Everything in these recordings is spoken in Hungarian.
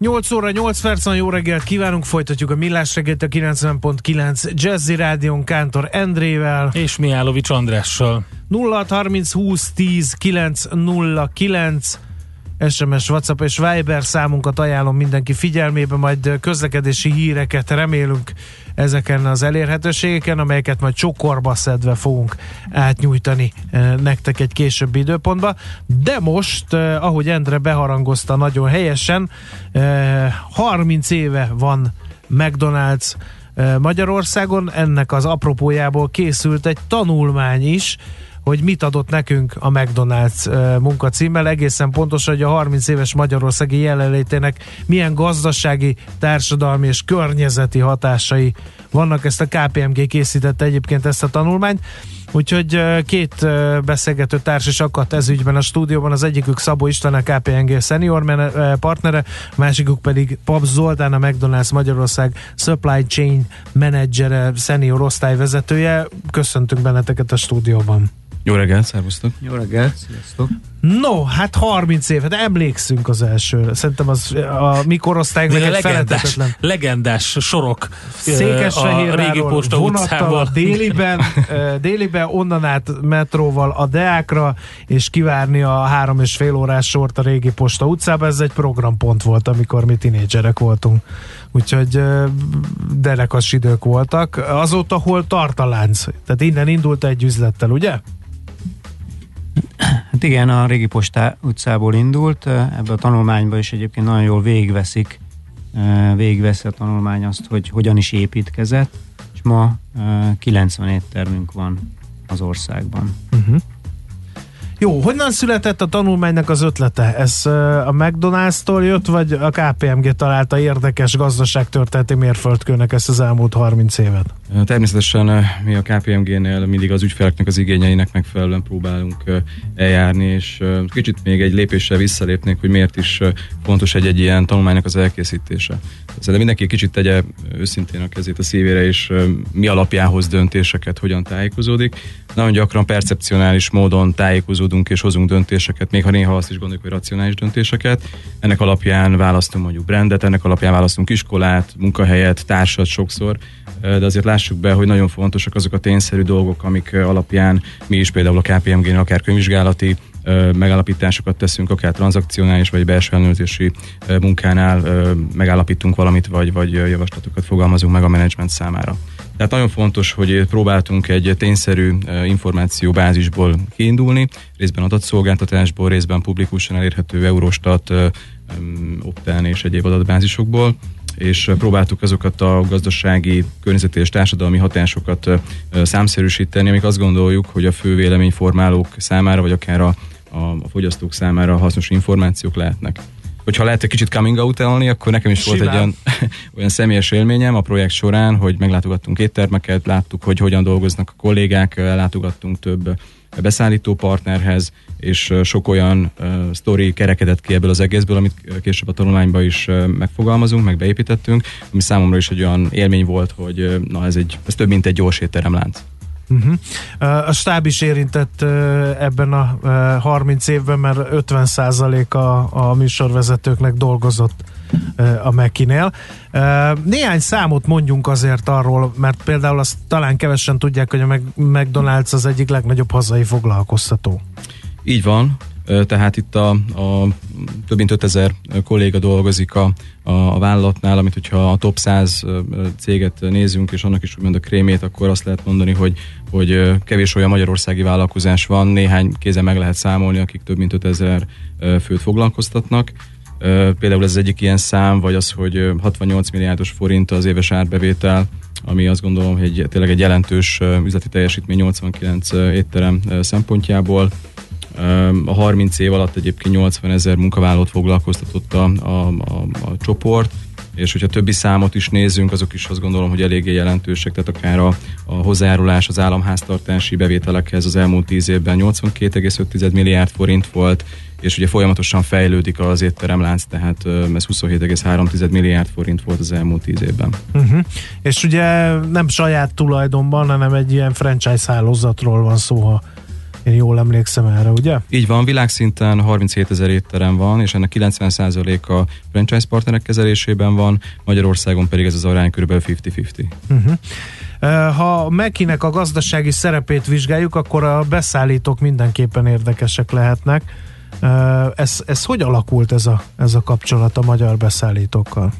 8 óra 8 percen jó reggelt kívánunk, folytatjuk a Millás reggelt a 90.9 Jazzy Rádion Kántor Endrével és Miálovics Andrással. 0 30 20 10 909 SMS, WhatsApp és Viber számunkat ajánlom mindenki figyelmébe, majd közlekedési híreket remélünk ezeken az elérhetőségeken, amelyeket majd csokorba szedve fogunk átnyújtani nektek egy későbbi időpontba. De most, ahogy Endre beharangozta nagyon helyesen, 30 eh, éve van McDonald's Magyarországon, ennek az apropójából készült egy tanulmány is, hogy mit adott nekünk a McDonald's munkacímmel, egészen pontosan, hogy a 30 éves Magyarországi jelenlétének milyen gazdasági, társadalmi és környezeti hatásai vannak. Ezt a KPMG készítette egyébként ezt a tanulmányt. Úgyhogy két beszélgető társ is akadt ez ügyben a stúdióban, az egyikük Szabó István, a KPMG senior partnere, a másikuk pedig Pap Zoltán, a McDonald's Magyarország Supply Chain Manager, senior osztályvezetője. Köszöntünk benneteket a stúdióban. Jó reggelt, szervusztok! Jó reggelt, sziasztok! No, hát 30 évet, emlékszünk az elsőre. Szerintem az a mi korosztályunknak egy legendás, legendás sorok a régi posta utcával. déliben, déliben, onnan át metróval a Deákra, és kivárni a három és fél órás sort a régi posta utcába. Ez egy programpont volt, amikor mi tinédzserek voltunk. Úgyhogy derekas idők voltak. Azóta hol tart a lánc? Tehát innen indult egy üzlettel, ugye? Igen, a régi postá utcából indult, ebbe a tanulmányba is egyébként nagyon jól végigveszik, végigveszi a tanulmány azt, hogy hogyan is építkezett, és ma 90 éttermünk van az országban. Uh-huh. Jó, honnan született a tanulmánynak az ötlete? Ez a McDonald's-tól jött, vagy a KPMG találta érdekes gazdaságtörténeti mérföldkőnek ezt az elmúlt 30 évet? Természetesen mi a KPMG-nél mindig az ügyfeleknek az igényeinek megfelelően próbálunk eljárni, és kicsit még egy lépéssel visszalépnék, hogy miért is fontos egy-egy ilyen tanulmánynak az elkészítése. Szerintem mindenki kicsit tegye őszintén a kezét a szívére, és mi alapján hoz döntéseket, hogyan tájékozódik. Nagyon gyakran percepcionális módon tájékozódunk és hozunk döntéseket, még ha néha azt is gondoljuk, hogy racionális döntéseket. Ennek alapján választunk mondjuk brandet, ennek alapján választunk iskolát, munkahelyet, társat sokszor, de azért lássuk be, hogy nagyon fontosak azok a tényszerű dolgok, amik alapján mi is például a KPMG-nél akár könyvvizsgálati megállapításokat teszünk, akár tranzakcionális vagy belső ellenőrzési munkánál megállapítunk valamit, vagy, vagy javaslatokat fogalmazunk meg a menedzsment számára. Tehát nagyon fontos, hogy próbáltunk egy tényszerű információbázisból kiindulni, részben adatszolgáltatásból, részben publikusan elérhető Eurostat, Optán és egyéb adatbázisokból, és próbáltuk azokat a gazdasági, környezeti és társadalmi hatásokat számszerűsíteni, amik azt gondoljuk, hogy a fő véleményformálók számára, vagy akár a, a, a fogyasztók számára hasznos információk lehetnek. Hogyha lehet egy kicsit coming out akkor nekem is Simán. volt egy olyan, olyan személyes élményem a projekt során, hogy meglátogattunk éttermeket, láttuk, hogy hogyan dolgoznak a kollégák, látogattunk több beszállító partnerhez, és sok olyan uh, sztori kerekedett ki ebből az egészből, amit később a tanulmányban is uh, megfogalmazunk, meg beépítettünk, ami számomra is egy olyan élmény volt, hogy uh, na ez, egy, ez több mint egy gyors étteremlánc. Uh-huh. A stáb is érintett ebben a 30 évben, mert 50% a, a műsorvezetőknek dolgozott a Mekinél. Néhány számot mondjunk azért arról, mert például azt talán kevesen tudják, hogy a McDonald's az egyik legnagyobb hazai foglalkoztató. Így van, tehát itt a, a több mint 5000 kolléga dolgozik a, a, a vállalatnál, amit hogyha a top 100 céget nézünk, és annak is úgymond a krémét, akkor azt lehet mondani, hogy, hogy kevés olyan magyarországi vállalkozás van, néhány kézen meg lehet számolni, akik több mint 5000 főt foglalkoztatnak. Például ez egyik ilyen szám, vagy az, hogy 68 milliárdos forint az éves árbevétel, ami azt gondolom, hogy tényleg egy jelentős üzleti teljesítmény 89 étterem szempontjából. A 30 év alatt egyébként 80 ezer munkavállalót foglalkoztatott a, a, a, a csoport, és hogyha többi számot is nézzünk, azok is azt gondolom, hogy eléggé jelentősek, tehát akár a, a hozzájárulás az államháztartási bevételekhez az elmúlt 10 évben 82,5 milliárd forint volt, és ugye folyamatosan fejlődik az étteremlánc, tehát ez 27,3 milliárd forint volt az elmúlt 10 évben. Uh-huh. És ugye nem saját tulajdonban, hanem egy ilyen franchise hálózatról van szó, ha én jól emlékszem erre, ugye? Így van, világszinten 37 ezer étterem van, és ennek 90%-a franchise partnerek kezelésében van, Magyarországon pedig ez az arány kb. 50-50. Uh-huh. Ha Mekinek a gazdasági szerepét vizsgáljuk, akkor a beszállítók mindenképpen érdekesek lehetnek. Ez, ez hogy alakult ez a, ez a kapcsolat a magyar beszállítókkal?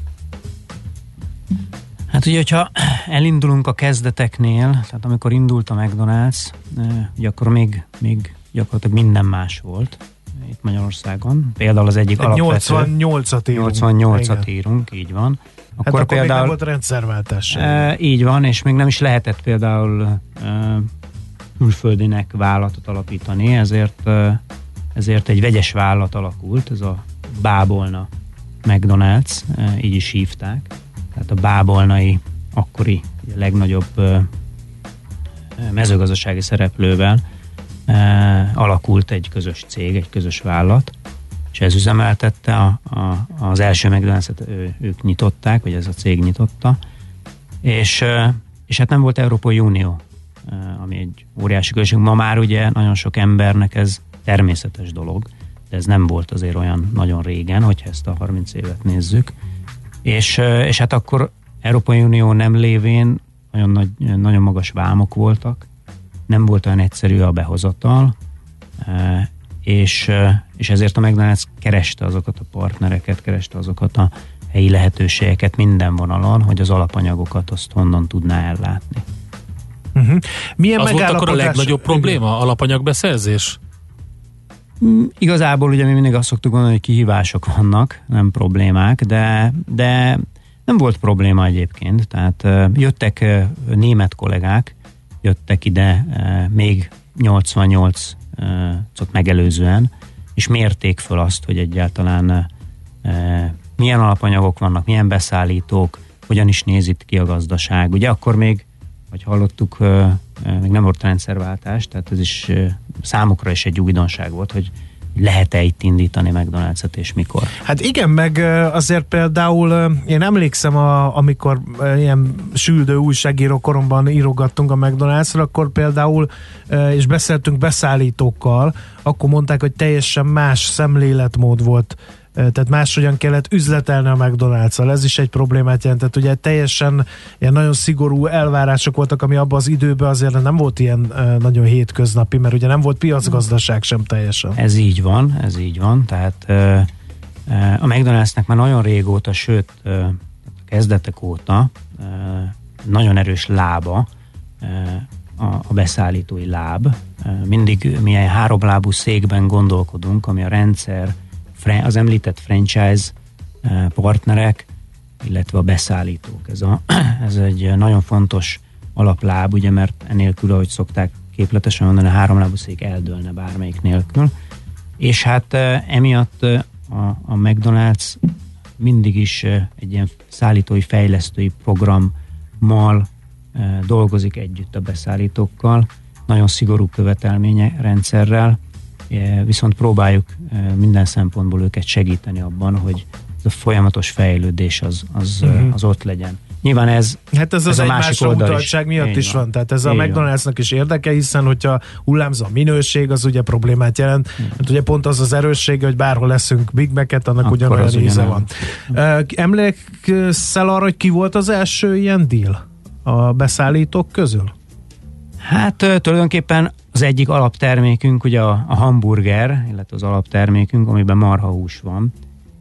Hát ugye, hogyha elindulunk a kezdeteknél, tehát amikor indult a McDonald's, ugye akkor még, még gyakorlatilag minden más volt itt Magyarországon. Például az egyik alapvető... 88-at írunk. 88-at írunk, így van. Akkor, hát akkor például, még nem volt rendszerváltás. E, így van, és még nem is lehetett például e, külföldinek vállalatot alapítani, ezért, e, ezért egy vegyes vállalat alakult, ez a Bábolna McDonald's, e, így is hívták tehát a bábolnai akkori legnagyobb mezőgazdasági szereplővel alakult egy közös cég, egy közös vállalat, és ez üzemeltette a, a, az első mcdonalds ők nyitották, vagy ez a cég nyitotta, és, és hát nem volt Európai Unió, ami egy óriási költség. Ma már ugye nagyon sok embernek ez természetes dolog, de ez nem volt azért olyan nagyon régen, hogyha ezt a 30 évet nézzük. És, és hát akkor Európai Unió nem lévén nagyon, nagy, nagyon magas vámok voltak, nem volt olyan egyszerű a behozatal, és, és ezért a McDonald's kereste azokat a partnereket, kereste azokat a helyi lehetőségeket minden vonalon, hogy az alapanyagokat azt honnan tudná ellátni. Uh-huh. Milyen az volt akkor a legnagyobb probléma, alapanyagbeszerzés? Mm, igazából ugye mi mindig azt szoktuk gondolni, hogy kihívások vannak, nem problémák, de, de nem volt probléma egyébként. Tehát jöttek német kollégák, jöttek ide még 88 ot megelőzően, és mérték föl azt, hogy egyáltalán milyen alapanyagok vannak, milyen beszállítók, hogyan is néz ki a gazdaság. Ugye akkor még, hogy hallottuk, még nem volt rendszerváltás, tehát ez is számukra is egy újdonság volt, hogy lehet-e itt indítani McDonald's-et és mikor? Hát igen, meg azért például én emlékszem, a, amikor ilyen süldő újságíró koromban írogattunk a McDonald's-ra, akkor például, és beszéltünk beszállítókkal, akkor mondták, hogy teljesen más szemléletmód volt tehát máshogyan kellett üzletelni a McDonald's-al. Ez is egy problémát jelentett. Ugye teljesen ilyen nagyon szigorú elvárások voltak, ami abban az időben azért nem volt ilyen nagyon hétköznapi, mert ugye nem volt piacgazdaság sem teljesen. Ez így van, ez így van. Tehát a McDonald'snek már nagyon régóta, sőt a kezdetek óta nagyon erős lába a beszállítói láb. Mindig milyen háromlábú székben gondolkodunk, ami a rendszer, az említett franchise eh, partnerek, illetve a beszállítók. Ez, a, ez egy nagyon fontos alapláb, ugye, mert enélkül, ahogy szokták képletesen mondani, a háromlábú szék eldőlne bármelyik nélkül. És hát eh, emiatt eh, a, a McDonald's mindig is egy ilyen szállítói fejlesztői programmal dolgozik együtt a beszállítókkal, nagyon szigorú követelménye rendszerrel, viszont próbáljuk minden szempontból őket segíteni abban, hogy a folyamatos fejlődés az, az, uh-huh. az ott legyen. Nyilván ez Hát ez, ez az a másik utaltság miatt is van. van. Tehát ez Így a McDonald'snak is érdeke, hiszen hogyha hullámzó a minőség, az ugye problémát jelent. Hmm. Hát ugye pont az az erőssége, hogy bárhol leszünk Big Mac-et, annak Akkor ugyanolyan íze van. Emlékszel arra, hogy ki volt az első ilyen deal a beszállítók közül? Hát tulajdonképpen az egyik alaptermékünk ugye a, a hamburger, illetve az alaptermékünk, amiben marhahús van,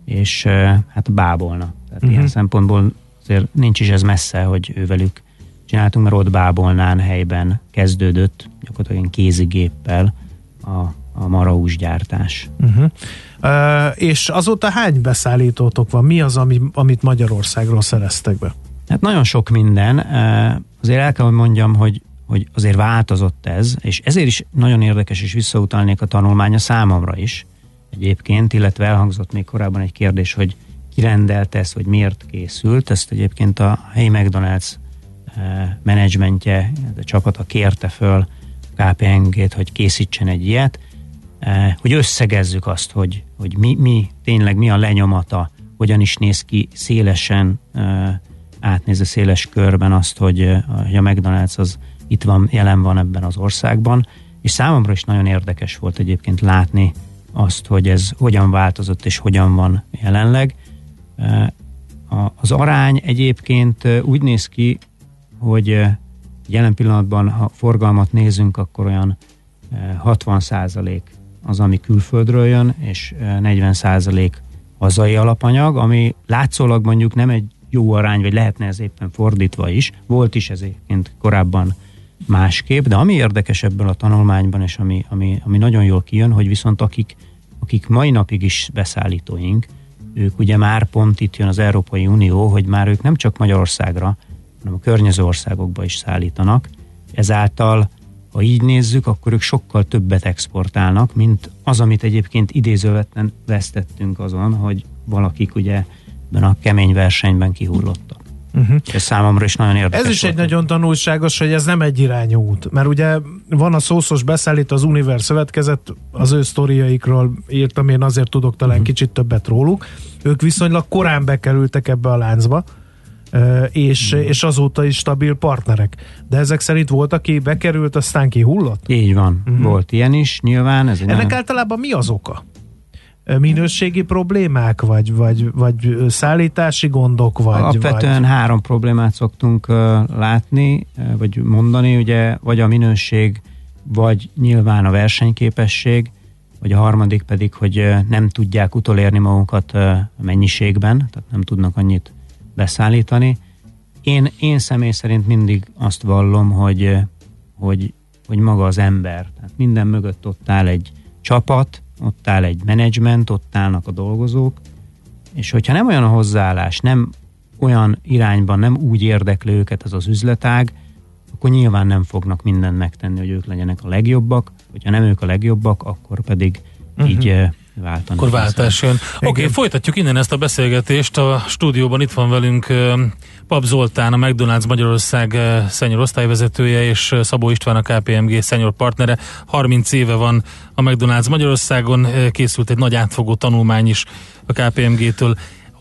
és hát bábolna. Tehát uh-huh. ilyen szempontból azért nincs is ez messze, hogy ővelük csináltunk, mert ott bábolnán helyben kezdődött gyakorlatilag kézigéppel a, a marhahús gyártás. Uh-huh. Uh, és azóta hány beszállítótok van? Mi az, ami, amit Magyarországról szereztek be? Hát nagyon sok minden. Uh, azért el kell, hogy mondjam, hogy hogy azért változott ez, és ezért is nagyon érdekes, és visszautalnék a tanulmánya számomra is egyébként, illetve elhangzott még korábban egy kérdés, hogy kirendelte ezt, vagy miért készült. Ezt egyébként a helyi McDonald's menedzsmentje, a csapata kérte föl KPMG-t, hogy készítsen egy ilyet, hogy összegezzük azt, hogy, hogy mi, mi tényleg mi a lenyomata, hogyan is néz ki szélesen, átnézve széles körben azt, hogy a McDonald's az itt van, jelen van ebben az országban, és számomra is nagyon érdekes volt egyébként látni azt, hogy ez hogyan változott és hogyan van jelenleg. Az arány egyébként úgy néz ki, hogy jelen pillanatban, ha forgalmat nézünk, akkor olyan 60 százalék az, ami külföldről jön, és 40 százalék hazai alapanyag, ami látszólag mondjuk nem egy jó arány, vagy lehetne ez éppen fordítva is. Volt is ez egyébként korábban másképp, de ami érdekes ebből a tanulmányban, és ami, ami, ami nagyon jól kijön, hogy viszont akik, akik mai napig is beszállítóink, ők ugye már pont itt jön az Európai Unió, hogy már ők nem csak Magyarországra, hanem a környező országokba is szállítanak. Ezáltal, ha így nézzük, akkor ők sokkal többet exportálnak, mint az, amit egyébként idézővetlen vesztettünk azon, hogy valakik ugye ebben a kemény versenyben kihullottak. Uh-huh. Ez számomra is nagyon érdekes. Ez is volt. egy nagyon tanulságos, hogy ez nem egy irányú út. Mert ugye van a szószos beszállító, az Univer szövetkezet, az ő sztoriaikról írtam, én azért tudok talán uh-huh. kicsit többet róluk. Ők viszonylag korán bekerültek ebbe a láncba, és, uh-huh. és azóta is stabil partnerek. De ezek szerint volt, aki bekerült, aztán kihullott? Így van, uh-huh. volt ilyen is, nyilván. Ez Ennek nagyon... általában mi az oka? Minőségi problémák, vagy, vagy, vagy szállítási gondok, vagy... Alapvetően vagy... három problémát szoktunk látni, vagy mondani, ugye, vagy a minőség, vagy nyilván a versenyképesség, vagy a harmadik pedig, hogy nem tudják utolérni magukat uh, mennyiségben, tehát nem tudnak annyit beszállítani. Én, én személy szerint mindig azt vallom, hogy, hogy, hogy maga az ember, tehát minden mögött ott áll egy csapat, ott áll egy menedzsment, ott állnak a dolgozók, és hogyha nem olyan a hozzáállás, nem olyan irányban, nem úgy érdekli őket ez az üzletág, akkor nyilván nem fognak mindent megtenni, hogy ők legyenek a legjobbak, hogyha nem ők a legjobbak, akkor pedig uh-huh. így váltani. Akkor váltás jön. Oké, okay, folytatjuk innen ezt a beszélgetést. A stúdióban itt van velünk Pap Zoltán, a McDonald's Magyarország szenyor osztályvezetője, és Szabó István, a KPMG szenyor partnere. 30 éve van a McDonald's Magyarországon, készült egy nagy átfogó tanulmány is a KPMG-től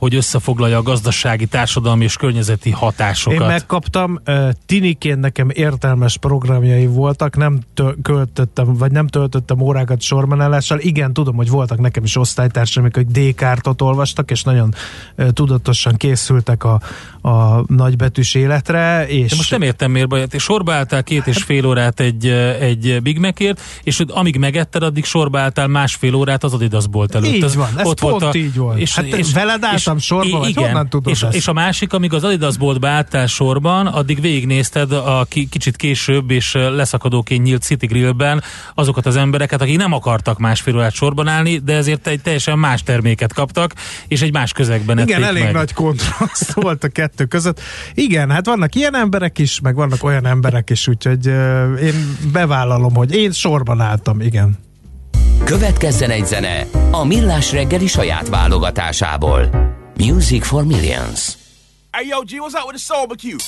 hogy összefoglalja a gazdasági, társadalmi és környezeti hatásokat. Én megkaptam, tiniként nekem értelmes programjai voltak, nem tö- költöttem, vagy nem töltöttem órákat sorbanálással. Igen, tudom, hogy voltak nekem is osztálytársaim, hogy D-kártot olvastak, és nagyon tudatosan készültek a, a nagybetűs életre. És... De most nem értem miért baj, te sorba álltál két és fél órát egy, egy Big Macért, és amíg megetted, addig sorba álltál másfél órát az Adidas bolt előtt. Így van, ez ott pont volt a, így volt. És, hát és, veled álltam sorba, vagy igen, honnan tudod és, ezt? és a másik, amíg az Adidas boltba álltál sorban, addig végignézted a ki, kicsit később és leszakadóként nyílt City Grillben azokat az embereket, akik nem akartak másfél órát sorban állni, de ezért egy teljesen más terméket kaptak, és egy más közegben Igen, elég meg. nagy kontraszt volt a kettő között. Igen, hát vannak ilyen emberek is, meg vannak olyan emberek is, úgyhogy uh, én bevállalom, hogy én sorban álltam, igen. Következzen egy zene a Millás reggeli saját válogatásából. Music for Millions. Hey yo, G, what's up with the soul barbecue?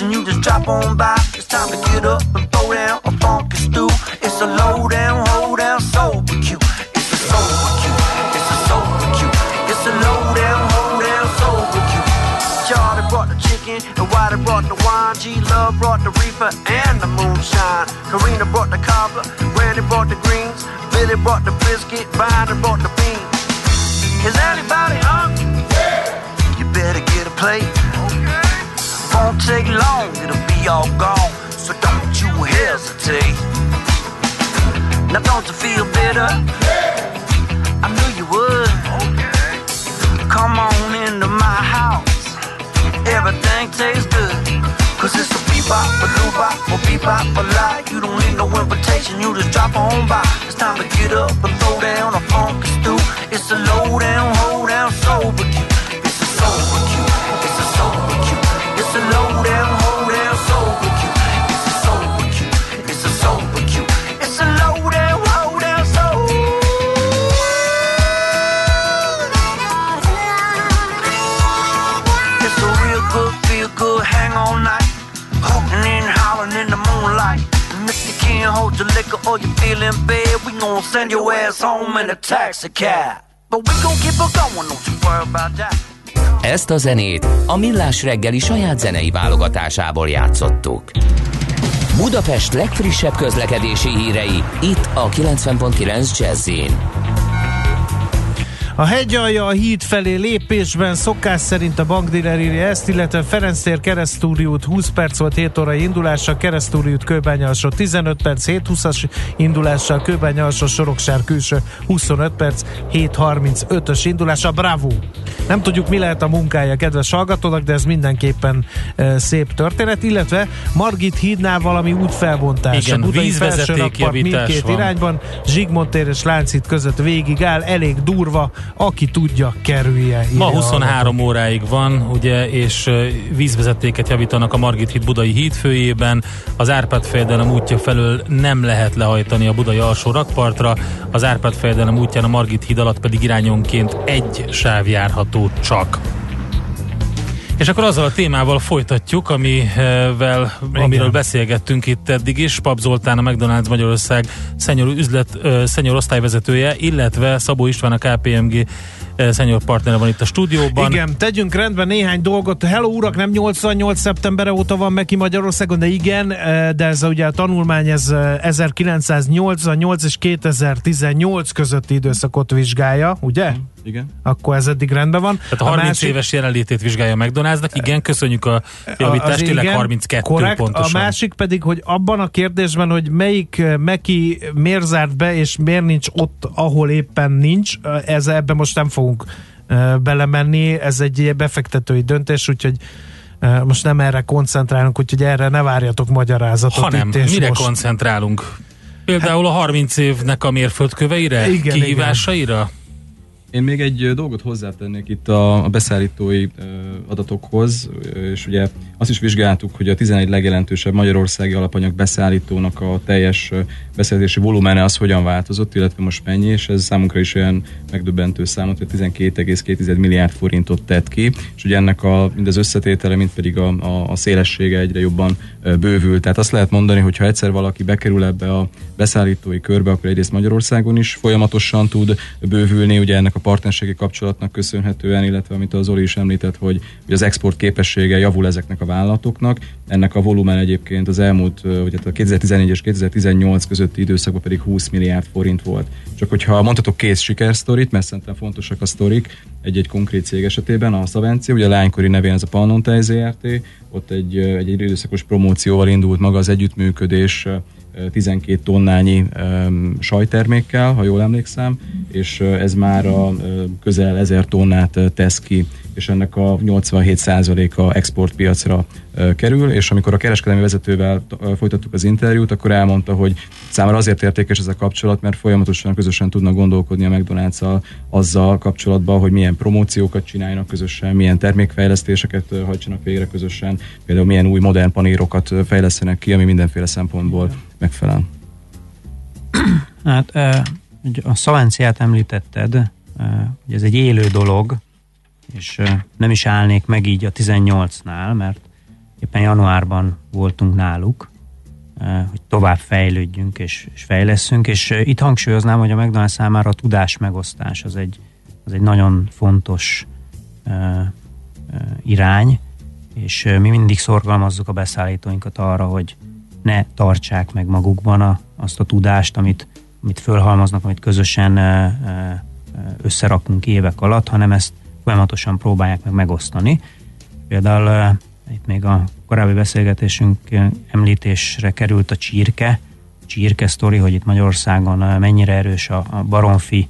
Invitation, you just drop on by. It's time to get up and throw down a funky stew. It's a low down, hold down, sober cute. It's a sober cute. It's a sober cute. It's a low down, hold down, sober cute. Charlie brought the chicken, and Whitey brought the wine. G Love brought the reefer and the moonshine. Karina brought the cobbler, Randy brought the greens, Billy brought the biscuit, Byron brought the Now don't you feel better? I knew you would. Come on into my house. Everything tastes good. Cause it's a bebop, a bop, a bebop, a lie. You don't need no invitation, you just drop on by. It's time to get up and throw down a funky stew. It's a low down, hold down, sober your liquor or you feeling bad, we gon' send your ass home in a taxi cab. But we gon' keep it going, don't you worry about that. Ezt a zenét a Millás reggeli saját zenei válogatásából játszottuk. Budapest legfrissebb közlekedési hírei, itt a 90.9 jazz A hegyalja a híd felé lépésben szokás szerint a bankdíler írja ezt, illetve Ferenc tér keresztúri út 20 perc volt 7 órai indulása, keresztúri út Kőbány alsó 15 perc 7.20-as indulással, Kőbány alsó Soroksár külső 25 perc 7.35-ös indulása. Bravo! Nem tudjuk mi lehet a munkája kedves hallgatónak, de ez mindenképpen e, szép történet, illetve Margit hídnál valami útfelbontás. Igen, a Budai vízvezetékjavítás mindkét van. irányban, Zsigmond tér és Lánchíd között végig áll, elég durva, aki tudja, kerülje. Ma ide a 23 óráig van, ugye, és vízvezetéket javítanak a Margit híd budai hídfőjében. Az Árpád fejedelem útja felől nem lehet lehajtani a budai alsó rakpartra, az Árpád fejedelem útján a Margit híd alatt pedig irányonként egy sáv járható csak. És akkor azzal a témával folytatjuk, amivel, amiről beszélgettünk itt eddig is. Pap Zoltán, a McDonald's Magyarország szenyor, üzlet, szenyor osztályvezetője, illetve Szabó István, a KPMG szenyor partnere van itt a stúdióban. Igen, tegyünk rendben néhány dolgot. Hello urak, nem 88 szeptember óta van Meki Magyarországon, de igen, de ez ugye a tanulmány ez eh, 1988 és 2018 közötti időszakot vizsgálja, ugye? Igen. Akkor ez eddig rendben van. Tehát a 30 másik, éves jelenlétét vizsgálja a McDonald'snak. Igen, köszönjük a javítást, tényleg igen, 32 korrekt. pontosan. A másik pedig, hogy abban a kérdésben, hogy melyik eh, Meki miért zárt be, és miért nincs ott, ahol éppen nincs, eh, ez, ebbe most nem fogunk eh, belemenni, ez egy befektetői döntés, úgyhogy most nem erre koncentrálunk, úgyhogy erre ne várjatok magyarázatot Hanem, itt és mire most. koncentrálunk? Például a 30 évnek a mérföldköveire? Igen, kihívásaira? Én még egy dolgot hozzátennék itt a, beszállítói adatokhoz, és ugye azt is vizsgáltuk, hogy a 11 legjelentősebb magyarországi alapanyag beszállítónak a teljes beszerzési volumene az hogyan változott, illetve most mennyi, és ez számunkra is olyan megdöbbentő számot, hogy 12,2 milliárd forintot tett ki, és ugye ennek a, mind az összetétele, mind pedig a, a, a szélessége egyre jobban bővül. Tehát azt lehet mondani, hogy ha egyszer valaki bekerül ebbe a beszállítói körbe, akkor egyrészt Magyarországon is folyamatosan tud bővülni, ugye ennek a partnerségi kapcsolatnak köszönhetően, illetve amit az Zoli is említett, hogy, hogy az export képessége javul ezeknek a vállalatoknak. Ennek a volumen egyébként az elmúlt, ugye a 2014 és 2018 közötti időszakban pedig 20 milliárd forint volt. Csak hogyha mondhatok kész sikersztorit, mert szerintem fontosak a sztorik, egy-egy konkrét cég esetében, a Szavencia, ugye a lánykori nevén ez a Pannon Tej ZRT, ott egy, egy, időszakos promócióval indult maga az együttműködés, 12 tonnányi sajtermékkel, ha jól emlékszem, és ez már a közel 1000 tonnát tesz ki, és ennek a 87%-a exportpiacra kerül, és amikor a kereskedelmi vezetővel folytattuk az interjút, akkor elmondta, hogy számára azért értékes ez a kapcsolat, mert folyamatosan közösen tudnak gondolkodni a mcdonalds azzal kapcsolatban, hogy milyen promóciókat csináljanak közösen, milyen termékfejlesztéseket hajtsanak végre közösen, például milyen új modern panírokat fejlesztenek ki, ami mindenféle szempontból megfelel. Hát a szalenciát említetted, hogy ez egy élő dolog, és nem is állnék meg így a 18-nál, mert éppen januárban voltunk náluk, hogy tovább fejlődjünk és, és fejleszünk, és itt hangsúlyoznám, hogy a McDonald's számára a tudás megosztás az egy, az egy nagyon fontos irány, és mi mindig szorgalmazzuk a beszállítóinkat arra, hogy ne tartsák meg magukban a, azt a tudást, amit, amit fölhalmaznak, amit közösen összerakunk évek alatt, hanem ezt folyamatosan próbálják meg megosztani. Például itt még a korábbi beszélgetésünk említésre került a csirke, csirke sztori, hogy itt Magyarországon mennyire erős a, a baromfi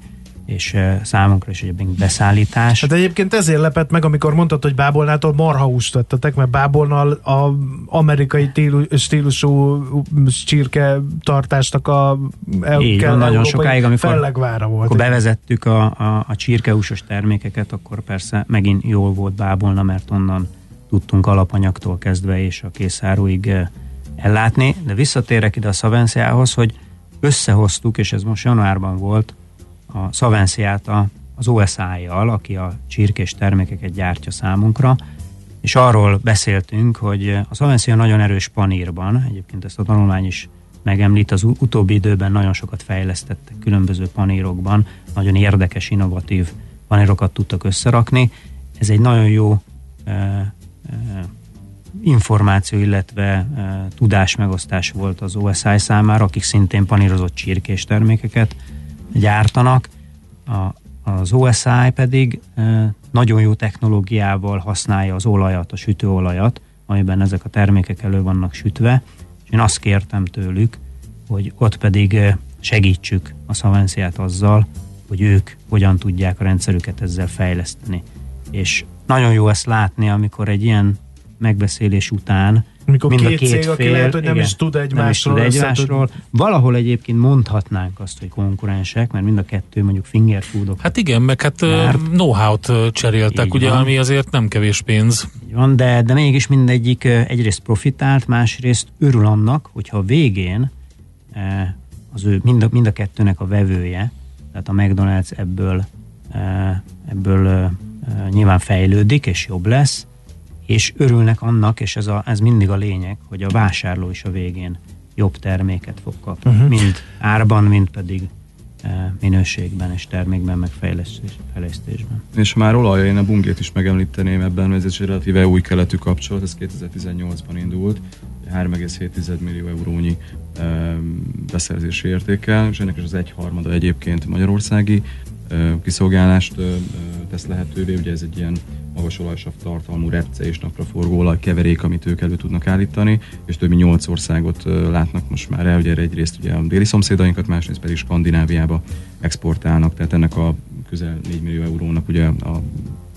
és számunkra is egyébként beszállítás. Hát egyébként ezért lepett meg, amikor mondtad, hogy bábolnától marhahúst tettetek, mert bábolnal a amerikai stílusú csirke tartásnak a Így van, nagyon sokáig, amikor, fellegvára volt. Akkor bevezettük a, a, a csirkehúsos termékeket, akkor persze megint jól volt bábolna, mert onnan tudtunk alapanyagtól kezdve és a készáruig ellátni, de visszatérek ide a Szavenciához, hogy összehoztuk, és ez most januárban volt, a Szavenciát a, az OSI-jal, aki a csirkés termékeket gyártja számunkra, és arról beszéltünk, hogy a Szavencia nagyon erős panírban, egyébként ezt a tanulmány is megemlít, az utóbbi időben nagyon sokat fejlesztettek különböző panírokban, nagyon érdekes, innovatív panírokat tudtak összerakni. Ez egy nagyon jó e, információ, illetve e, tudásmegosztás volt az OSI számára, akik szintén panírozott csirkés termékeket gyártanak. A, az OSI pedig nagyon jó technológiával használja az olajat, a sütőolajat, amiben ezek a termékek elő vannak sütve, és én azt kértem tőlük, hogy ott pedig segítsük a Szavenciát azzal, hogy ők hogyan tudják a rendszerüket ezzel fejleszteni. És nagyon jó ezt látni, amikor egy ilyen megbeszélés után Mikor mind két a két cég, fél, aki lehet, hogy nem igen, is tud egymásról. Nem is tud egymásról. Valahol egyébként mondhatnánk azt, hogy konkurensek, mert mind a kettő mondjuk finger foodok. Hát igen, meg hát know-how-t cseréltek, Így ugye, van. ami azért nem kevés pénz. Így van, de, de mégis mindegyik egyrészt profitált, másrészt örül annak, hogyha a végén az ő mind a, mind a kettőnek a vevője, tehát a McDonald's ebből, ebből nyilván fejlődik, és jobb lesz, és örülnek annak, és ez, a, ez mindig a lényeg, hogy a vásárló is a végén jobb terméket fog kapni, uh-huh. mind árban, mind pedig minőségben és termékben, meg fejlesztésben. És már olaj, én a bungét is megemlíteném ebben, ez egy relatíve új keletű kapcsolat, ez 2018-ban indult, 3,7 millió eurónyi beszerzési értékkel, és ennek is az egyharmada egyébként magyarországi kiszolgálást tesz lehetővé, ugye ez egy ilyen magas olajsav tartalmú repce és napraforgó olaj keverék, amit ők elő tudnak állítani, és több mint 8 országot látnak most már el, ugye egyrészt ugye a déli szomszédainkat, másrészt pedig Skandináviába exportálnak, tehát ennek a közel 4 millió eurónak ugye a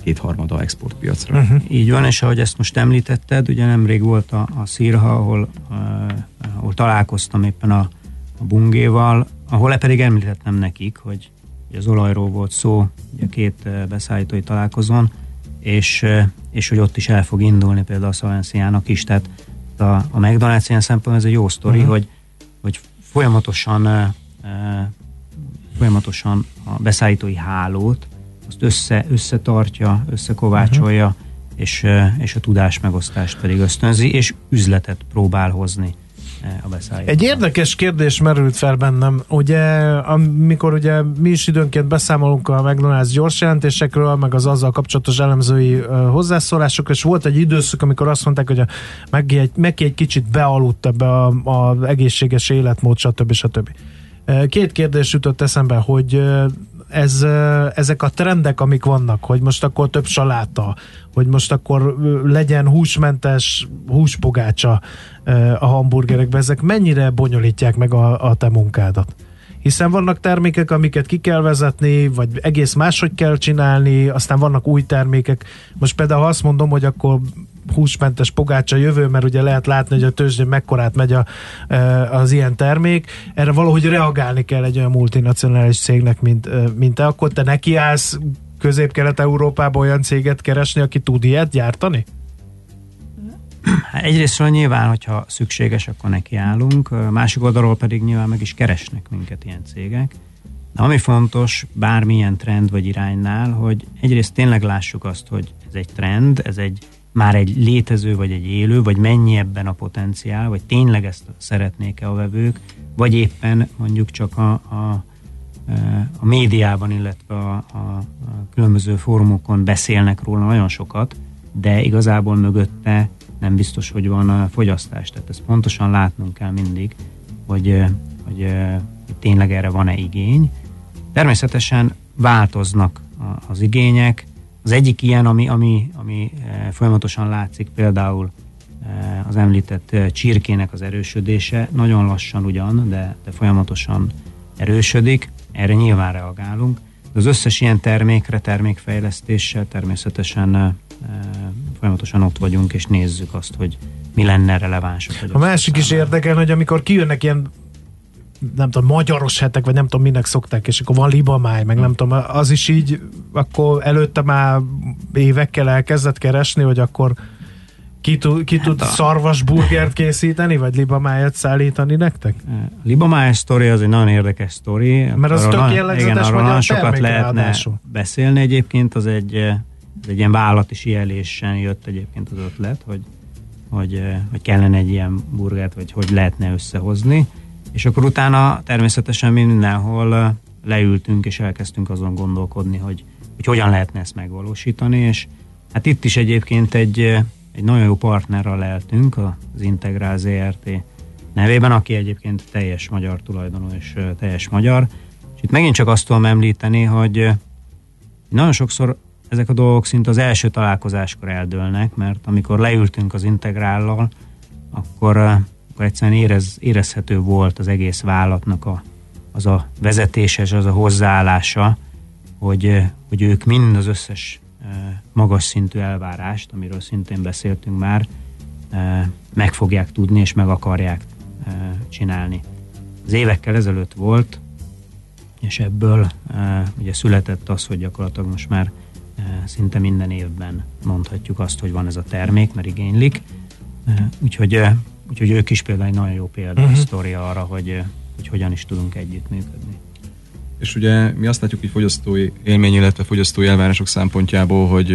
kétharmada exportpiacra. Uh-huh. Így van, és ahogy ezt most említetted, ugye nemrég volt a, a Szírha, ahol, uh, ahol találkoztam éppen a, a bungéval, ahol pedig említettem nekik, hogy az olajról volt szó, ugye két beszállítói találkozón, és, és hogy ott is el fog indulni például a Szalenciának is, tehát a, a McDonald's ilyen szempontból ez egy jó sztori, uh-huh. hogy, hogy folyamatosan e, folyamatosan a beszállítói hálót azt össze, összetartja, összekovácsolja, uh-huh. és, és a tudás megosztást pedig ösztönzi, és üzletet próbál hozni a beszállító. Egy érdekes kérdés merült fel bennem, ugye amikor ugye mi is időnként beszámolunk a McDonald's gyors jelentésekről, meg az azzal kapcsolatos elemzői hozzászólásokról, és volt egy időszak, amikor azt mondták, hogy a Megi egy, egy kicsit bealudt ebbe az egészséges életmód, stb. stb. Két kérdés jutott eszembe, hogy ez, ezek a trendek, amik vannak, hogy most akkor több saláta, hogy most akkor legyen húsmentes húspogácsa a hamburgerekbe, ezek mennyire bonyolítják meg a, a te munkádat? Hiszen vannak termékek, amiket ki kell vezetni, vagy egész máshogy kell csinálni, aztán vannak új termékek. Most például azt mondom, hogy akkor húsmentes pogácsa jövő, mert ugye lehet látni, hogy a tőzsdén mekkorát megy a, az ilyen termék. Erre valahogy reagálni kell egy olyan multinacionális cégnek, mint, mint te. Akkor te nekiállsz közép-kelet-európában olyan céget keresni, aki tud ilyet gyártani? Hát egyrésztről nyilván, hogyha szükséges, akkor nekiállunk, másik oldalról pedig nyilván meg is keresnek minket ilyen cégek. De ami fontos bármilyen trend vagy iránynál, hogy egyrészt tényleg lássuk azt, hogy ez egy trend, ez egy már egy létező, vagy egy élő, vagy mennyi ebben a potenciál, vagy tényleg ezt szeretnék-e a vevők, vagy éppen mondjuk csak a, a, a médiában, illetve a, a, a különböző fórumokon beszélnek róla nagyon sokat, de igazából mögötte nem biztos, hogy van a fogyasztás. Tehát ezt pontosan látnunk kell mindig, hogy, hogy, hogy tényleg erre van-e igény. Természetesen változnak az igények. Az egyik ilyen, ami, ami, ami folyamatosan látszik, például az említett csirkének az erősödése, nagyon lassan ugyan, de, de folyamatosan erősödik, erre nyilván reagálunk. De az összes ilyen termékre, termékfejlesztéssel természetesen folyamatosan ott vagyunk, és nézzük azt, hogy mi lenne releváns. A másik is érdekel, hogy amikor kijönnek ilyen nem tudom, magyaros hetek, vagy nem tudom, minek szokták, és akkor van libamáj, meg nem tudom, az is így, akkor előtte már évekkel elkezdett keresni, hogy akkor ki, tud, ki hát tud a... szarvasburgert készíteni, vagy libamájat szállítani nektek? Libamáj sztori az egy nagyon érdekes sztori. Mert az tök jellegzetes igen, magyar sokat lehetne ráadásul. beszélni egyébként, az egy, az egy ilyen vállalati síelésen jött egyébként az ötlet, hogy, hogy, hogy kellene egy ilyen burgert, vagy hogy lehetne összehozni. És akkor utána természetesen mindenhol leültünk, és elkezdtünk azon gondolkodni, hogy, hogy hogyan lehetne ezt megvalósítani, és hát itt is egyébként egy egy nagyon jó partnerrel leltünk, az Integrál ZRT nevében, aki egyébként teljes magyar tulajdonú és teljes magyar. És itt megint csak azt tudom említeni, hogy nagyon sokszor ezek a dolgok szinte az első találkozáskor eldőlnek, mert amikor leültünk az Integrállal, akkor, akkor egyszerűen érez, érezhető volt az egész vállalatnak a, az a vezetése és az a hozzáállása, hogy, hogy ők mind az összes magas szintű elvárást, amiről szintén beszéltünk már, meg fogják tudni és meg akarják csinálni. Az évekkel ezelőtt volt, és ebből ugye született az, hogy gyakorlatilag most már szinte minden évben mondhatjuk azt, hogy van ez a termék, mert igénylik. Úgyhogy, úgyhogy ők is például egy nagyon jó példa, uh-huh. sztoria arra, hogy, hogy hogyan is tudunk együttműködni. És ugye mi azt látjuk, hogy fogyasztói élmény, illetve fogyasztói elvárások szempontjából, hogy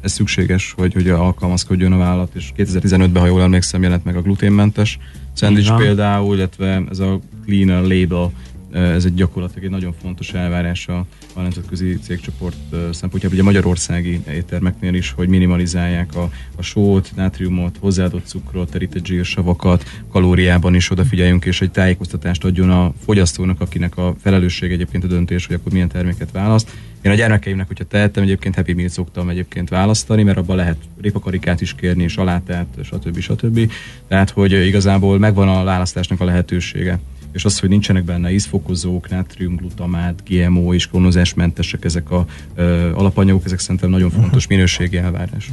ez szükséges, hogy, hogy alkalmazkodjon a vállalat, és 2015-ben, ha jól emlékszem, jelent meg a gluténmentes szendvics például, illetve ez a cleaner label ez egy gyakorlatilag egy nagyon fontos elvárás a, nemzetközi cégcsoport szempontjából, ugye magyarországi éttermeknél is, hogy minimalizálják a, a sót, nátriumot, hozzáadott cukrot, terített zsírsavakat, kalóriában is odafigyeljünk, és egy tájékoztatást adjon a fogyasztónak, akinek a felelősség egyébként a döntés, hogy akkor milyen terméket választ. Én a gyermekeimnek, hogyha tehettem, egyébként Happy Meal szoktam egyébként választani, mert abban lehet répakarikát is kérni, salátát, stb. stb. Tehát, hogy igazából megvan a választásnak a lehetősége és az, hogy nincsenek benne ízfokozók, nátriumglutamát, GMO és klónozásmentesek ezek a ö, alapanyagok, ezek szerintem nagyon fontos minőségi elvárás.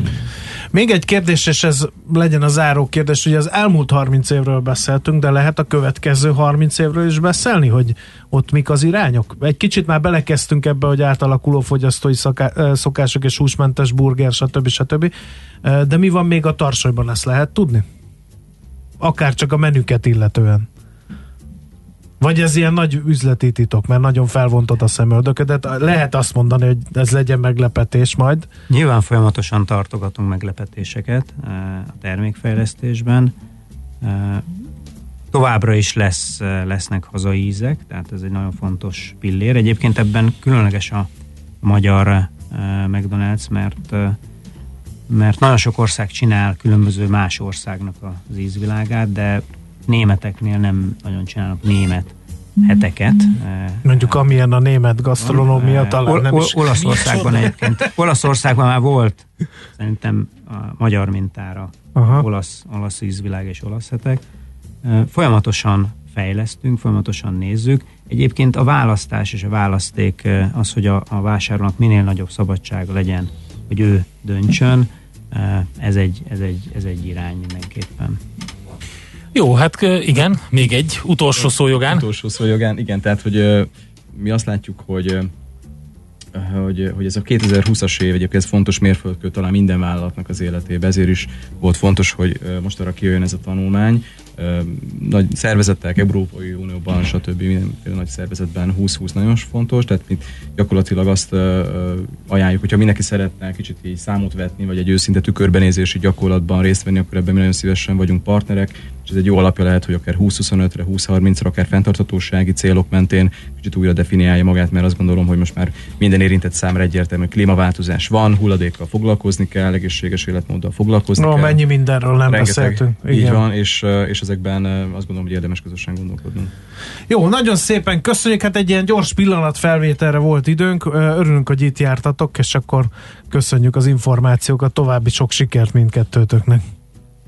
Még egy kérdés, és ez legyen a záró kérdés, hogy az elmúlt 30 évről beszéltünk, de lehet a következő 30 évről is beszélni, hogy ott mik az irányok? Egy kicsit már belekezdtünk ebbe, hogy átalakuló fogyasztói szaká- szokások és húsmentes burger, stb. stb. De mi van még a tarsolyban, ezt lehet tudni? Akár csak a menüket illetően. Vagy ez ilyen nagy üzleti titok, mert nagyon felvontod a szemöldöködet. Lehet azt mondani, hogy ez legyen meglepetés majd. Nyilván folyamatosan tartogatunk meglepetéseket eh, a termékfejlesztésben. Eh, továbbra is lesz, eh, lesznek hazai ízek, tehát ez egy nagyon fontos pillér. Egyébként ebben különleges a magyar McDonald's, mert mert nagyon sok ország csinál különböző más országnak az ízvilágát, de németeknél nem nagyon csinálnak német heteket. Mondjuk amilyen a német gasztronómia talán nem is. Olaszországban egyébként. Olaszországban már volt szerintem a magyar mintára Aha. olasz, olasz ízvilág és olasz hetek. Folyamatosan fejlesztünk, folyamatosan nézzük. Egyébként a választás és a választék az, hogy a, a vásárlónak minél nagyobb szabadsága legyen, hogy ő döntsön, ez egy, ez egy, ez egy irány mindenképpen. Jó, hát igen, még egy utolsó szójogán. Utolsó szójogán, igen, tehát hogy mi azt látjuk, hogy hogy, hogy ez a 2020-as év egyébként ez fontos mérföldkő talán minden vállalatnak az életében, ezért is volt fontos, hogy most arra kijön ez a tanulmány. Nagy szervezetek, Európai Unióban, stb. mindenféle nagy szervezetben 20-20 nagyon fontos, tehát mi gyakorlatilag azt ajánljuk, hogyha mindenki szeretne kicsit így számot vetni, vagy egy őszinte tükörbenézési gyakorlatban részt venni, akkor ebben mi nagyon szívesen vagyunk partnerek, és ez egy jó alapja lehet, hogy akár 20-25-re, 20-30-ra, akár fenntarthatósági célok mentén kicsit újra definiálja magát, mert azt gondolom, hogy most már minden érintett számára egyértelmű klímaváltozás van, hulladékkal foglalkozni kell, egészséges életmóddal foglalkozni no, kell. mennyi mindenről nem Rengeteg, beszéltünk. Igen. Így van, és, és ezekben azt gondolom, hogy érdemes közösen gondolkodnunk. Jó, nagyon szépen köszönjük, hát egy ilyen gyors pillanat felvételre volt időnk, örülünk, hogy itt jártatok, és akkor köszönjük az információkat, további sok sikert mindkettőtöknek.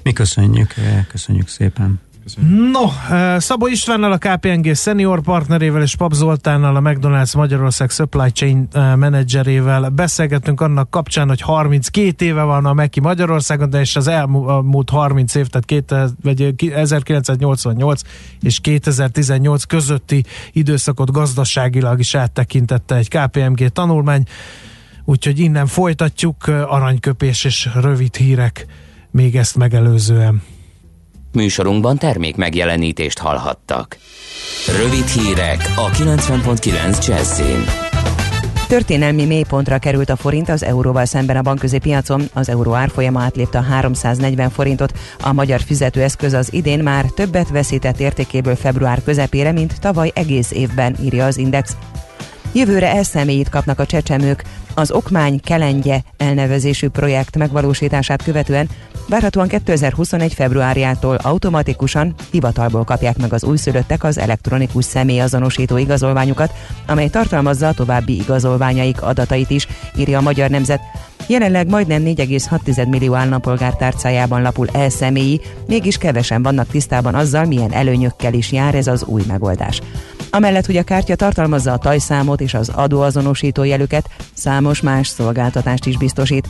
Mi köszönjük, köszönjük szépen. Köszönjük. No, Szabó Istvánnal, a KPNG senior partnerével és Pap Zoltánnal, a McDonald's Magyarország Supply Chain menedzserével beszélgettünk annak kapcsán, hogy 32 éve van a Meki Magyarországon, de és az elmúlt 30 év, tehát 2000, vagy 1988 és 2018 közötti időszakot gazdaságilag is áttekintette egy KPMG tanulmány, úgyhogy innen folytatjuk aranyköpés és rövid hírek még ezt megelőzően. Műsorunkban termék megjelenítést hallhattak. Rövid hírek a 90.9 Jazzin. Történelmi mélypontra került a forint az euróval szemben a bankközi piacon. Az euró árfolyama átlépte a 340 forintot. A magyar fizetőeszköz az idén már többet veszített értékéből február közepére, mint tavaly egész évben, írja az Index. Jövőre elszemélyit kapnak a csecsemők. Az Okmány Kelengye elnevezésű projekt megvalósítását követően várhatóan 2021. februárjától automatikusan hivatalból kapják meg az újszülöttek az elektronikus személyazonosító igazolványukat, amely tartalmazza a további igazolványaik adatait is, írja a Magyar Nemzet. Jelenleg majdnem 4,6 millió állampolgár tárcájában lapul el személyi, mégis kevesen vannak tisztában azzal, milyen előnyökkel is jár ez az új megoldás. Amellett, hogy a kártya tartalmazza a tajszámot és az adóazonosító jelüket, számos más szolgáltatást is biztosít.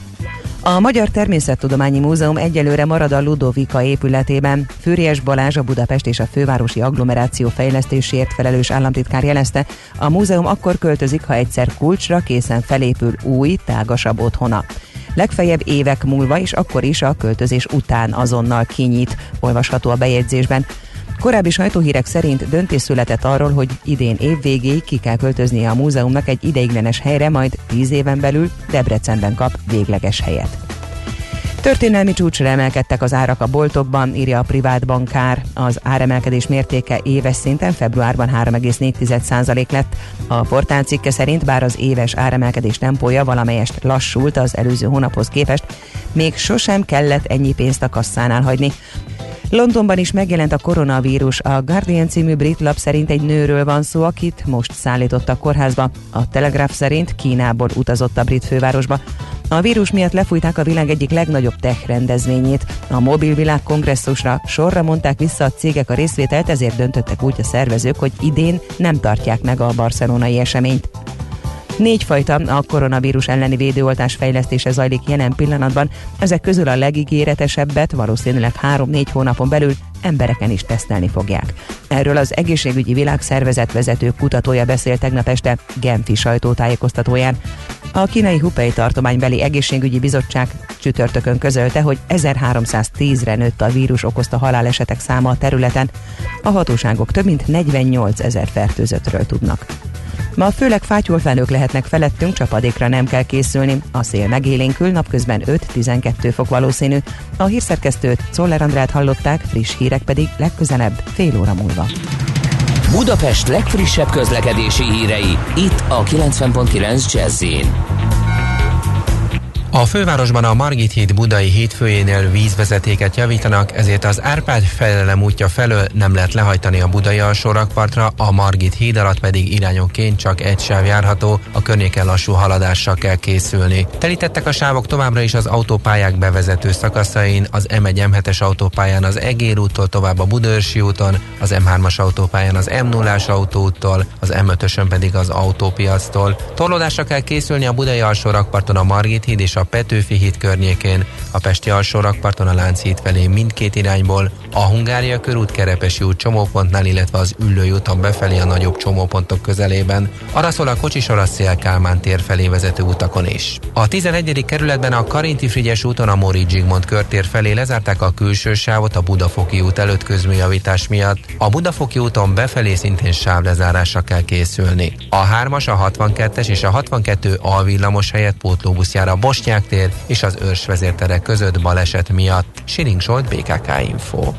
A Magyar Természettudományi Múzeum egyelőre marad a Ludovika épületében. Fűries Balázs a Budapest és a fővárosi agglomeráció fejlesztésért felelős államtitkár jelezte, a múzeum akkor költözik, ha egyszer kulcsra készen felépül új, tágasabb otthona. Legfeljebb évek múlva és akkor is a költözés után azonnal kinyit, olvasható a bejegyzésben. Korábbi sajtóhírek szerint döntés született arról, hogy idén év végéig ki kell költöznie a múzeumnak egy ideiglenes helyre, majd tíz éven belül Debrecenben kap végleges helyet. Történelmi csúcsra emelkedtek az árak a boltokban, írja a privát bankár. Az áremelkedés mértéke éves szinten februárban 3,4% lett. A portál cikke szerint bár az éves áremelkedés tempója valamelyest lassult az előző hónaphoz képest, még sosem kellett ennyi pénzt a kasszánál hagyni. Londonban is megjelent a koronavírus. A Guardian című brit lap szerint egy nőről van szó, akit most szállítottak kórházba. A Telegraph szerint Kínából utazott a brit fővárosba. A vírus miatt lefújták a világ egyik legnagyobb tech rendezvényét. A mobilvilág kongresszusra sorra mondták vissza a cégek a részvételt, ezért döntöttek úgy a szervezők, hogy idén nem tartják meg a barcelonai eseményt. Négy fajta a koronavírus elleni védőoltás fejlesztése zajlik jelen pillanatban, ezek közül a legígéretesebbet valószínűleg 3-4 hónapon belül embereken is tesztelni fogják. Erről az egészségügyi világszervezet vezető kutatója beszélt tegnap este Genfi sajtótájékoztatóján. A kínai Hupei tartománybeli egészségügyi bizottság csütörtökön közölte, hogy 1310-re nőtt a vírus okozta halálesetek száma a területen. A hatóságok több mint 48 ezer fertőzöttről tudnak. Ma főleg fátyolfelők lehetnek felettünk, csapadékra nem kell készülni. A szél megélénkül, napközben 5-12 fok valószínű. A hírszerkesztőt, Czoller Andrát hallották, friss hírek pedig legközelebb fél óra múlva. Budapest legfrissebb közlekedési hírei, itt a 90.9 jazz a fővárosban a Margit híd budai hétfőjénél vízvezetéket javítanak, ezért az Árpád felelem útja felől nem lehet lehajtani a budai alsórakpartra, a Margit híd alatt pedig irányonként csak egy sáv járható, a környéken lassú haladással kell készülni. Telítettek a sávok továbbra is az autópályák bevezető szakaszain, az M1 M7-es autópályán az Egér úttól tovább a Budörsi úton, az M3-as autópályán az M0-as autóúttól, az M5-ösön pedig az autópiactól. Torlódásra kell készülni a budai alsórakparton a Margit híd és a Petőfi híd környékén, a Pesti alsó rakparton a Lánchíd felé mindkét irányból, A Hungária körút Kerepesi út csomópontnál, illetve az Üllői úton befelé a nagyobb csomópontok közelében. Arra szól a kocsisor a Szél Kálmán tér felé vezető utakon is. A 11. kerületben a Karinti Frigyes úton a Mori Zsigmond körtér felé lezárták a külső sávot a Budafoki út előtt közműjavítás miatt. A Budafoki úton befelé szintén sávlezárásra kell készülni. A 3-as, a 62-es és a 62 alvillamos helyett pótlóbusz jár a Bosnyák tér és az Őrs vezértere között baleset miatt. Siling Zsolt, BKK Info.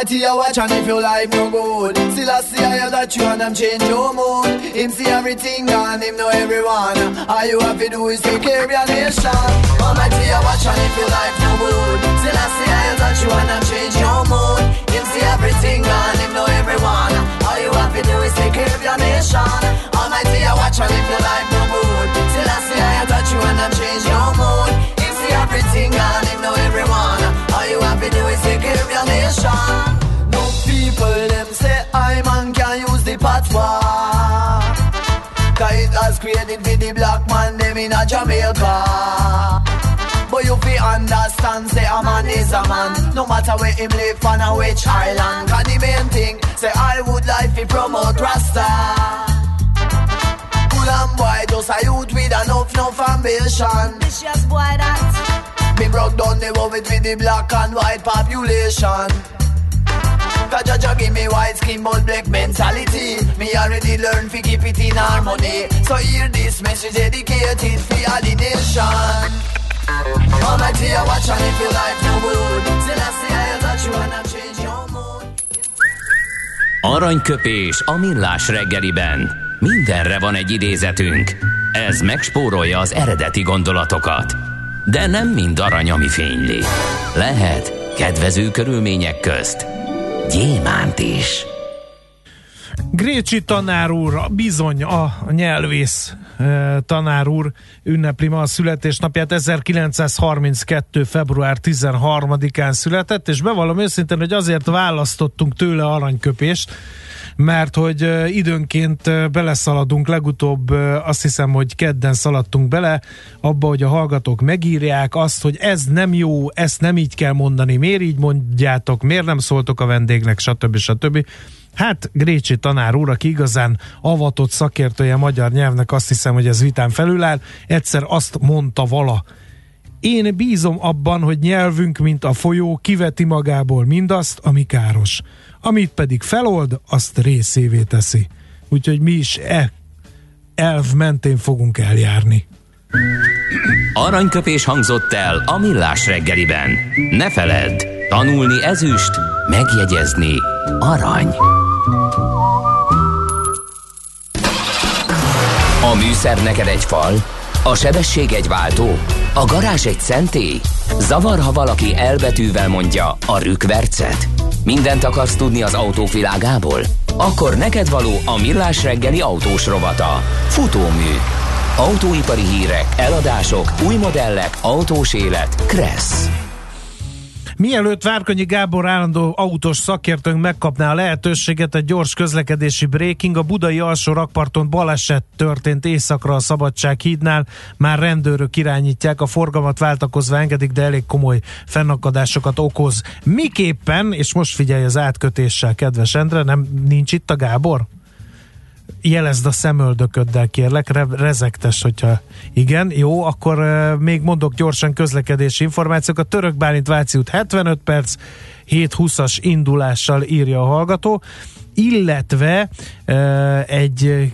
Almighty, I watch and if your life no good. Still I see I that you and I'm change your mood. Him see everything and him know everyone. All you have to do is take care of your nation. Almighty, I watch and if your life no good. Still I see I that you and I'm change your mood. Him see everything and him know everyone. All you have to do is take care of your nation. Almighty, I watch and if your life no good. Still I see I that you and I'm change your mood. Him see everything and him know everyone To do is your nation people them say I man can use the patois. Cause it has created for the black man them in a Jamaica. But you fi understand say a man is a man. No matter where him live on a which island. Cause the main thing say I would like to promote Rasta. Cool and boy just a youth with enough no ambition. Vicious boy that Me broke down the world with the black and white population? Cause Jaja give me white skin but black mentality. Me already learned to keep it in harmony. So hear this message dedicated for all the nation. Aranyköpés a millás reggeliben. Mindenre van egy idézetünk. Ez megspórolja az eredeti gondolatokat De nem mind arany, ami fényli Lehet kedvező körülmények közt gyémánt is. Grécsi tanár úr, bizony a nyelvész e, tanár úr ünnepli ma a születésnapját. 1932. február 13-án született, és bevallom őszintén, hogy azért választottunk tőle aranyköpést, mert hogy időnként beleszaladunk, legutóbb azt hiszem, hogy kedden szaladtunk bele abba, hogy a hallgatók megírják azt, hogy ez nem jó, ezt nem így kell mondani, miért így mondjátok, miért nem szóltok a vendégnek, stb. stb. Hát Grécsi tanár úr, aki igazán avatott szakértője magyar nyelvnek, azt hiszem, hogy ez vitán felüláll, egyszer azt mondta vala, én bízom abban, hogy nyelvünk, mint a folyó, kiveti magából mindazt, ami káros amit pedig felold, azt részévé teszi. Úgyhogy mi is e elv mentén fogunk eljárni. Aranyköpés hangzott el a millás reggeliben. Ne feledd, tanulni ezüst, megjegyezni arany. A műszer neked egy fal, a sebesség egy váltó, a garázs egy szentély. Zavar, ha valaki elbetűvel mondja a rükvercet. Mindent akarsz tudni az autóvilágából? Akkor neked való a millás reggeli autós rovata. Futómű. Autóipari hírek, eladások, új modellek, autós élet. Kressz. Mielőtt Várkonyi Gábor állandó autós szakértőnk megkapná a lehetőséget, egy gyors közlekedési breaking. A budai alsó rakparton baleset történt éjszakra a Szabadság hídnál. Már rendőrök irányítják, a forgalmat váltakozva engedik, de elég komoly fennakadásokat okoz. Miképpen, és most figyelj az átkötéssel, kedves Endre, nem nincs itt a Gábor? Jelezd a szemöldököddel kérlek, re- rezektes, hogyha igen, jó, akkor uh, még mondok gyorsan közlekedési információk. A Török Bálint Váci út 75 perc, 7.20-as indulással írja a hallgató illetve egy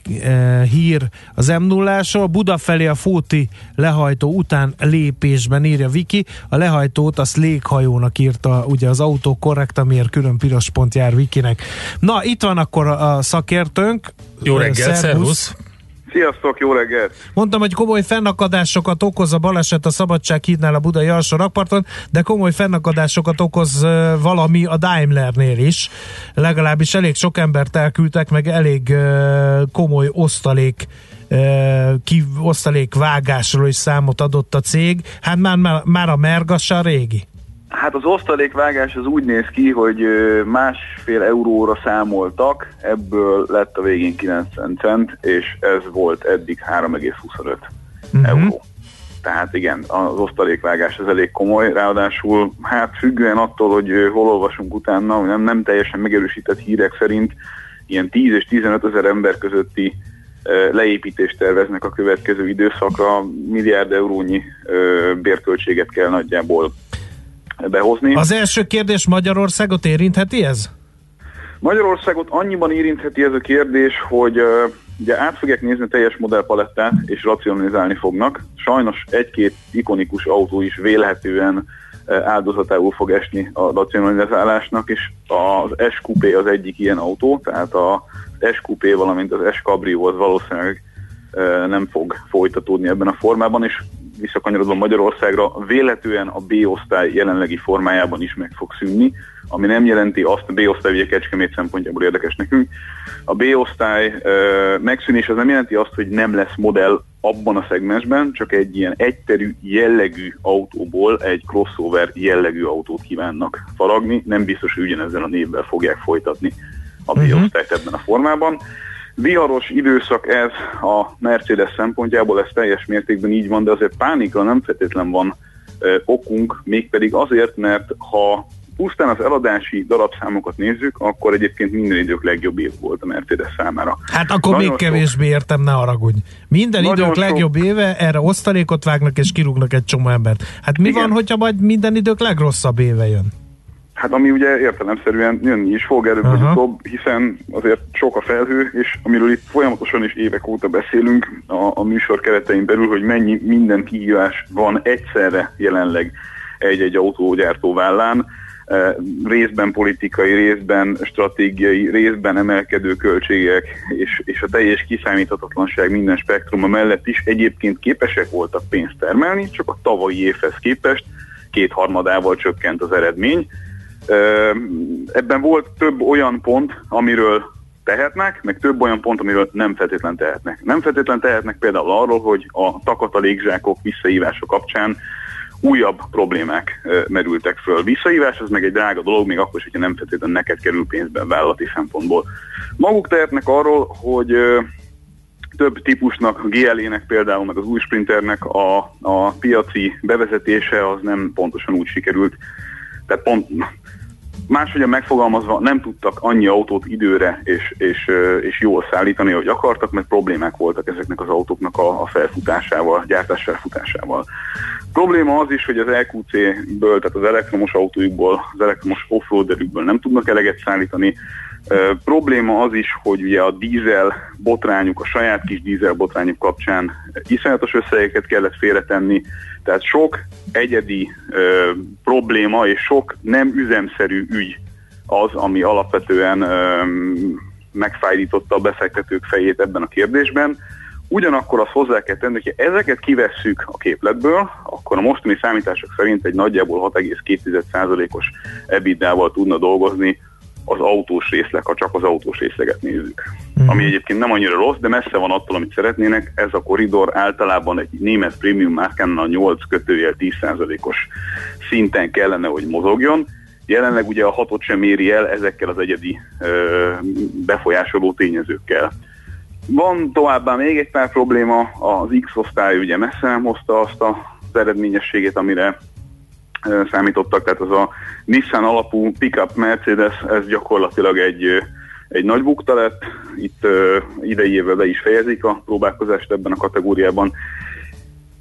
hír az m 0 Buda felé a Fóti lehajtó után lépésben írja Viki, a lehajtót azt léghajónak írta ugye az autó korrekt, amiért külön piros pont jár Vikinek. Na, itt van akkor a szakértőnk. Jó reggel, szervusz! Sziasztok, jó reggelt! Mondtam, hogy komoly fennakadásokat okoz a baleset a Szabadság hídnál a Budai alsó rakparton, de komoly fennakadásokat okoz valami a Daimlernél is. Legalábbis elég sok embert elküldtek, meg elég komoly osztalék ki, osztalék vágásról is számot adott a cég. Hát már, már, a Mergassa a régi. Hát az osztalékvágás az úgy néz ki, hogy másfél euróra számoltak, ebből lett a végén 90 cent, és ez volt eddig 3,25 uh-huh. euró. Tehát igen, az osztalékvágás az elég komoly, ráadásul hát függően attól, hogy hol olvasunk utána, nem, nem teljesen megerősített hírek szerint ilyen 10 és 15 ezer ember közötti leépítést terveznek a következő időszakra, milliárd eurónyi bérköltséget kell nagyjából behozni. Az első kérdés Magyarországot érintheti ez? Magyarországot annyiban érintheti ez a kérdés, hogy ugye át fogják nézni a teljes modellpalettát, és racionalizálni fognak. Sajnos egy-két ikonikus autó is vélhetően uh, áldozatául fog esni a racionalizálásnak, és az SQP az egyik ilyen autó, tehát a SQP, valamint az S Cabrio az valószínűleg nem fog folytatódni ebben a formában, és visszakanyarodva Magyarországra, véletően a B-osztály jelenlegi formájában is meg fog szűnni, ami nem jelenti azt, a B-osztály ugye Kecskemét szempontjából érdekes nekünk. A B-osztály ö, megszűnés az nem jelenti azt, hogy nem lesz modell abban a szegmensben, csak egy ilyen egyterű jellegű autóból egy crossover jellegű autót kívánnak faragni. Nem biztos, hogy ugyanezzel a névvel fogják folytatni a B-osztályt ebben a formában. Viharos időszak ez a Mercedes szempontjából, ez teljes mértékben így van, de azért pánikra nem feltétlen van ö, okunk, mégpedig azért, mert ha pusztán az eladási darabszámokat nézzük, akkor egyébként minden idők legjobb év volt a Mercedes számára. Hát akkor Nagyon még kevésbé értem, ne haragudj. Minden idők sok... legjobb éve, erre osztalékot vágnak és kirúgnak egy csomó embert. Hát mi Igen. van, hogyha majd minden idők legrosszabb éve jön? Hát ami ugye értelemszerűen jönni is fog előbb vagy utóbb, hiszen azért sok a felhő, és amiről itt folyamatosan is évek óta beszélünk a, a műsor keretein belül, hogy mennyi minden kihívás van egyszerre jelenleg egy-egy autógyártó vállán, e, részben politikai, részben stratégiai, részben emelkedő költségek, és, és a teljes kiszámíthatatlanság minden spektruma mellett is egyébként képesek voltak pénzt termelni, csak a tavalyi évhez képest kétharmadával csökkent az eredmény, Ebben volt több olyan pont, amiről tehetnek, meg több olyan pont, amiről nem feltétlen tehetnek. Nem feltétlen tehetnek például arról, hogy a takatalékzsákok visszaívása kapcsán újabb problémák merültek föl. Visszaívás az meg egy drága dolog, még akkor is, hogyha nem feltétlenül neked kerül pénzben vállalati szempontból. Maguk tehetnek arról, hogy több típusnak, a GLE-nek például, meg az új Sprinternek a, a piaci bevezetése az nem pontosan úgy sikerült. Tehát pont máshogyan megfogalmazva nem tudtak annyi autót időre és, és, és jól szállítani, ahogy akartak, mert problémák voltak ezeknek az autóknak a, a felfutásával, gyártás felfutásával. Probléma az is, hogy az LQC-ből, tehát az elektromos autójukból, az elektromos offroaderükből nem tudnak eleget szállítani, probléma az is, hogy ugye a dízel botrányuk, a saját kis dízel botrányuk kapcsán iszonyatos összegeket kellett félretenni, tehát sok egyedi ö, probléma és sok nem üzemszerű ügy az, ami alapvetően ö, megfájdította a befektetők fejét ebben a kérdésben. Ugyanakkor azt hozzá kell tenni, hogy ezeket kivesszük a képletből, akkor a mostani számítások szerint egy nagyjából 6,2%-os EBITDA-val tudna dolgozni az autós részleg, ha csak az autós részleget nézzük. Mm. Ami egyébként nem annyira rossz, de messze van attól, amit szeretnének. Ez a koridor általában egy német prémium márkán a 8 kötőjel 10%-os szinten kellene, hogy mozogjon. Jelenleg ugye a hatot sem éri el ezekkel az egyedi ö, befolyásoló tényezőkkel. Van továbbá még egy pár probléma, az X-osztály ugye messze nem hozta azt az eredményességét, amire számítottak, tehát az a Nissan alapú pickup Mercedes, ez gyakorlatilag egy, egy nagy bukta lett, itt idei évvel be is fejezik a próbálkozást ebben a kategóriában,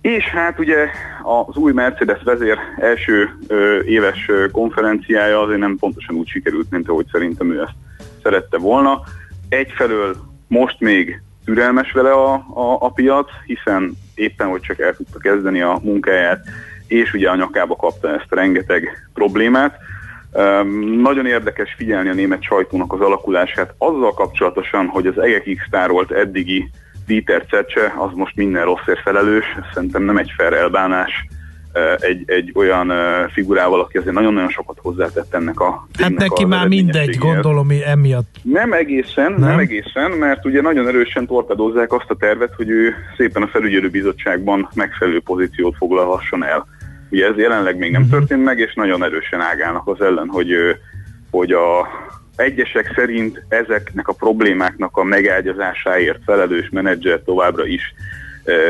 és hát ugye az új Mercedes vezér első ö, éves konferenciája azért nem pontosan úgy sikerült, mint ahogy szerintem ő ezt szerette volna. Egyfelől most még türelmes vele a, a, a piac, hiszen éppen, hogy csak el tudta kezdeni a munkáját, és ugye a nyakába kapta ezt a rengeteg problémát. Nagyon érdekes figyelni a német sajtónak az alakulását azzal kapcsolatosan, hogy az egekig tárolt eddigi Dieter Cecce, az most minden rosszért felelős, szerintem nem egy fair elbánás egy, egy olyan figurával, aki azért nagyon-nagyon sokat hozzátett ennek a Hát neki már mindegy, gondolom, emiatt. Nem egészen, nem? nem egészen, mert ugye nagyon erősen torpedozzák azt a tervet, hogy ő szépen a felügyelő bizottságban megfelelő pozíciót foglalhasson el. Ugye ez jelenleg még nem uh-huh. történt meg, és nagyon erősen ágálnak az ellen, hogy, hogy a egyesek szerint ezeknek a problémáknak a megágyazásáért felelős menedzser továbbra is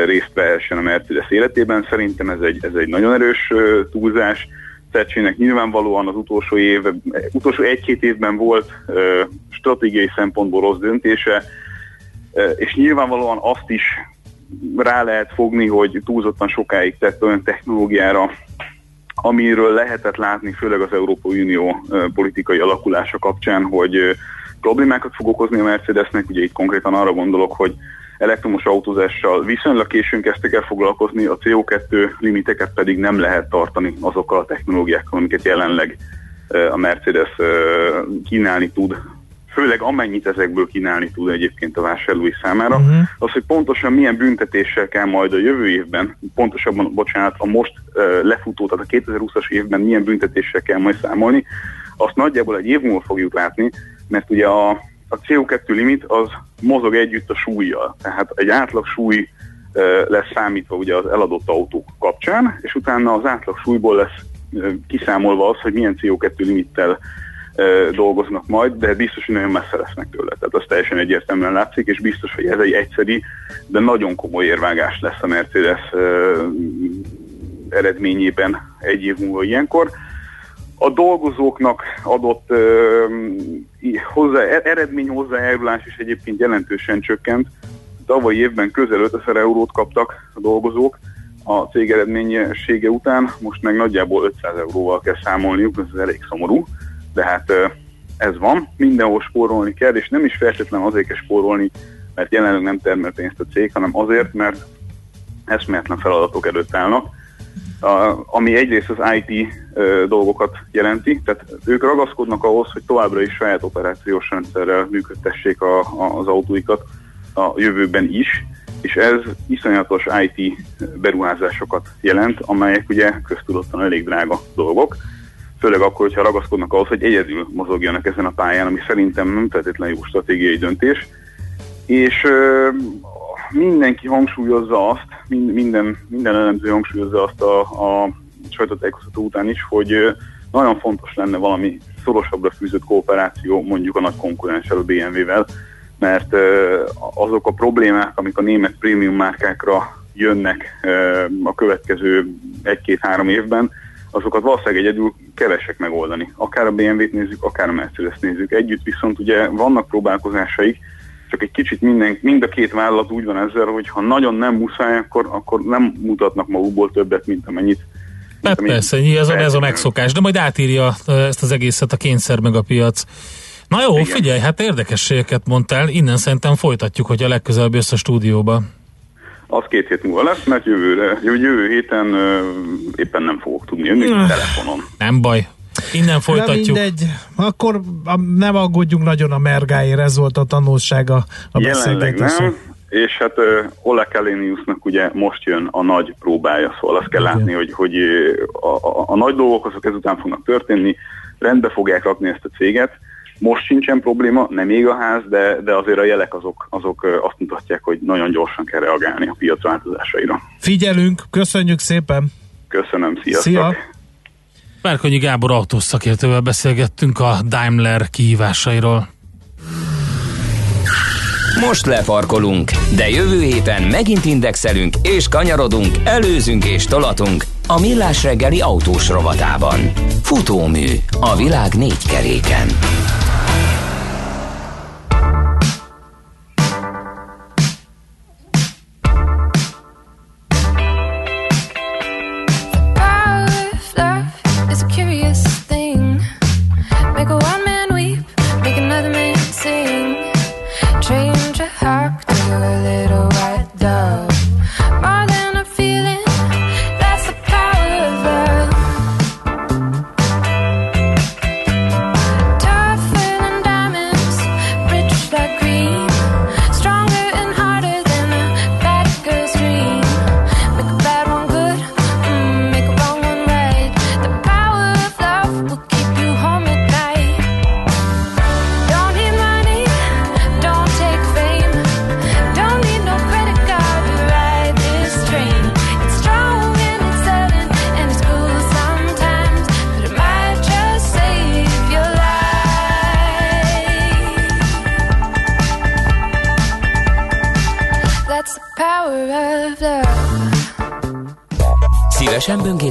részt vehessen a Mercedes életében. Szerintem ez egy, ez egy nagyon erős túlzás. Tetsének nyilvánvalóan az utolsó, év, utolsó egy-két évben volt stratégiai szempontból rossz döntése, és nyilvánvalóan azt is rá lehet fogni, hogy túlzottan sokáig tett olyan technológiára, amiről lehetett látni, főleg az Európai Unió politikai alakulása kapcsán, hogy problémákat fog okozni a Mercedesnek. Ugye itt konkrétan arra gondolok, hogy elektromos autózással viszonylag későn kezdtek el foglalkozni, a CO2 limiteket pedig nem lehet tartani azokkal a technológiákkal, amiket jelenleg a Mercedes kínálni tud, főleg amennyit ezekből kínálni tud egyébként a vásárlói számára, uh-huh. az, hogy pontosan milyen büntetéssel kell majd a jövő évben, pontosabban, bocsánat, a most uh, lefutó, tehát a 2020-as évben milyen büntetéssel kell majd számolni, azt nagyjából egy év múlva fogjuk látni, mert ugye a, a CO2 limit az mozog együtt a súlyjal. Tehát egy átlag súly lesz számítva ugye az eladott autók kapcsán, és utána az átlag súlyból lesz kiszámolva az, hogy milyen CO2 limittel dolgoznak majd, de biztos, hogy nagyon messze lesznek tőle. Tehát az teljesen egyértelműen látszik, és biztos, hogy ez egy egyszeri, de nagyon komoly érvágás lesz a Mercedes eredményében egy év múlva ilyenkor a dolgozóknak adott uh, hozzá, e-, eredmény hozzájárulás is egyébként jelentősen csökkent. Tavalyi évben közel 5000 eurót kaptak a dolgozók a cég eredményessége után, most meg nagyjából 500 euróval kell számolniuk, ez elég szomorú, de hát ez van, mindenhol spórolni kell, és nem is feltétlenül azért kell spórolni, mert jelenleg nem termel pénzt a cég, hanem azért, mert eszméletlen feladatok előtt állnak, a, ami egyrészt az IT ö, dolgokat jelenti, tehát ők ragaszkodnak ahhoz, hogy továbbra is saját operációs rendszerrel működtessék a, a, az autóikat a jövőben is, és ez iszonyatos IT beruházásokat jelent, amelyek ugye köztudottan elég drága dolgok, főleg akkor, hogyha ragaszkodnak ahhoz, hogy egyedül mozogjanak ezen a pályán, ami szerintem nem feltétlenül jó stratégiai döntés, és ö, mindenki hangsúlyozza azt, minden, minden elemző hangsúlyozza azt a, a sajtótájékoztató után is, hogy nagyon fontos lenne valami szorosabbra fűzött kooperáció mondjuk a nagy konkurenssel, a BMW-vel, mert azok a problémák, amik a német prémium márkákra jönnek a következő egy-két-három évben, azokat valószínűleg egyedül kevesek megoldani. Akár a BMW-t nézzük, akár a Mercedes nézzük. Együtt viszont ugye vannak próbálkozásaik, csak egy kicsit minden, mind a két vállalat úgy van ezzel, hogy ha nagyon nem muszáj, akkor, akkor nem mutatnak magukból többet, mint amennyit Hát persze, ez a, ez a megszokás, de majd átírja ezt az egészet a kényszer meg a piac. Na jó, Igen. figyelj, hát érdekességeket mondtál, innen szerintem folytatjuk, hogy a legközelebb jössz a stúdióba. Az két hét múlva lesz, mert jövőre, jövő héten éppen nem fogok tudni jönni telefonon. Nem baj, Innen folytatjuk. Na mindegy, akkor nem aggódjunk nagyon a mergáért, ez volt a tanulsága a nem, és hát uh, Ole Kaleniusnak ugye most jön a nagy próbája, szóval azt kell Igen. látni, hogy, hogy a, a, a nagy dolgok azok ezután fognak történni, rendbe fogják rakni ezt a céget, most sincsen probléma, nem ég a ház, de, de azért a jelek azok, azok azt mutatják, hogy nagyon gyorsan kell reagálni a piac változásaira. Figyelünk, köszönjük szépen! Köszönöm, sziasztok! Szia! Márkonyi Gábor autószakértővel beszélgettünk a Daimler kihívásairól. Most lefarkolunk, de jövő héten megint indexelünk és kanyarodunk, előzünk és tolatunk a Millás reggeli autós rovatában. Futómű a világ négy keréken.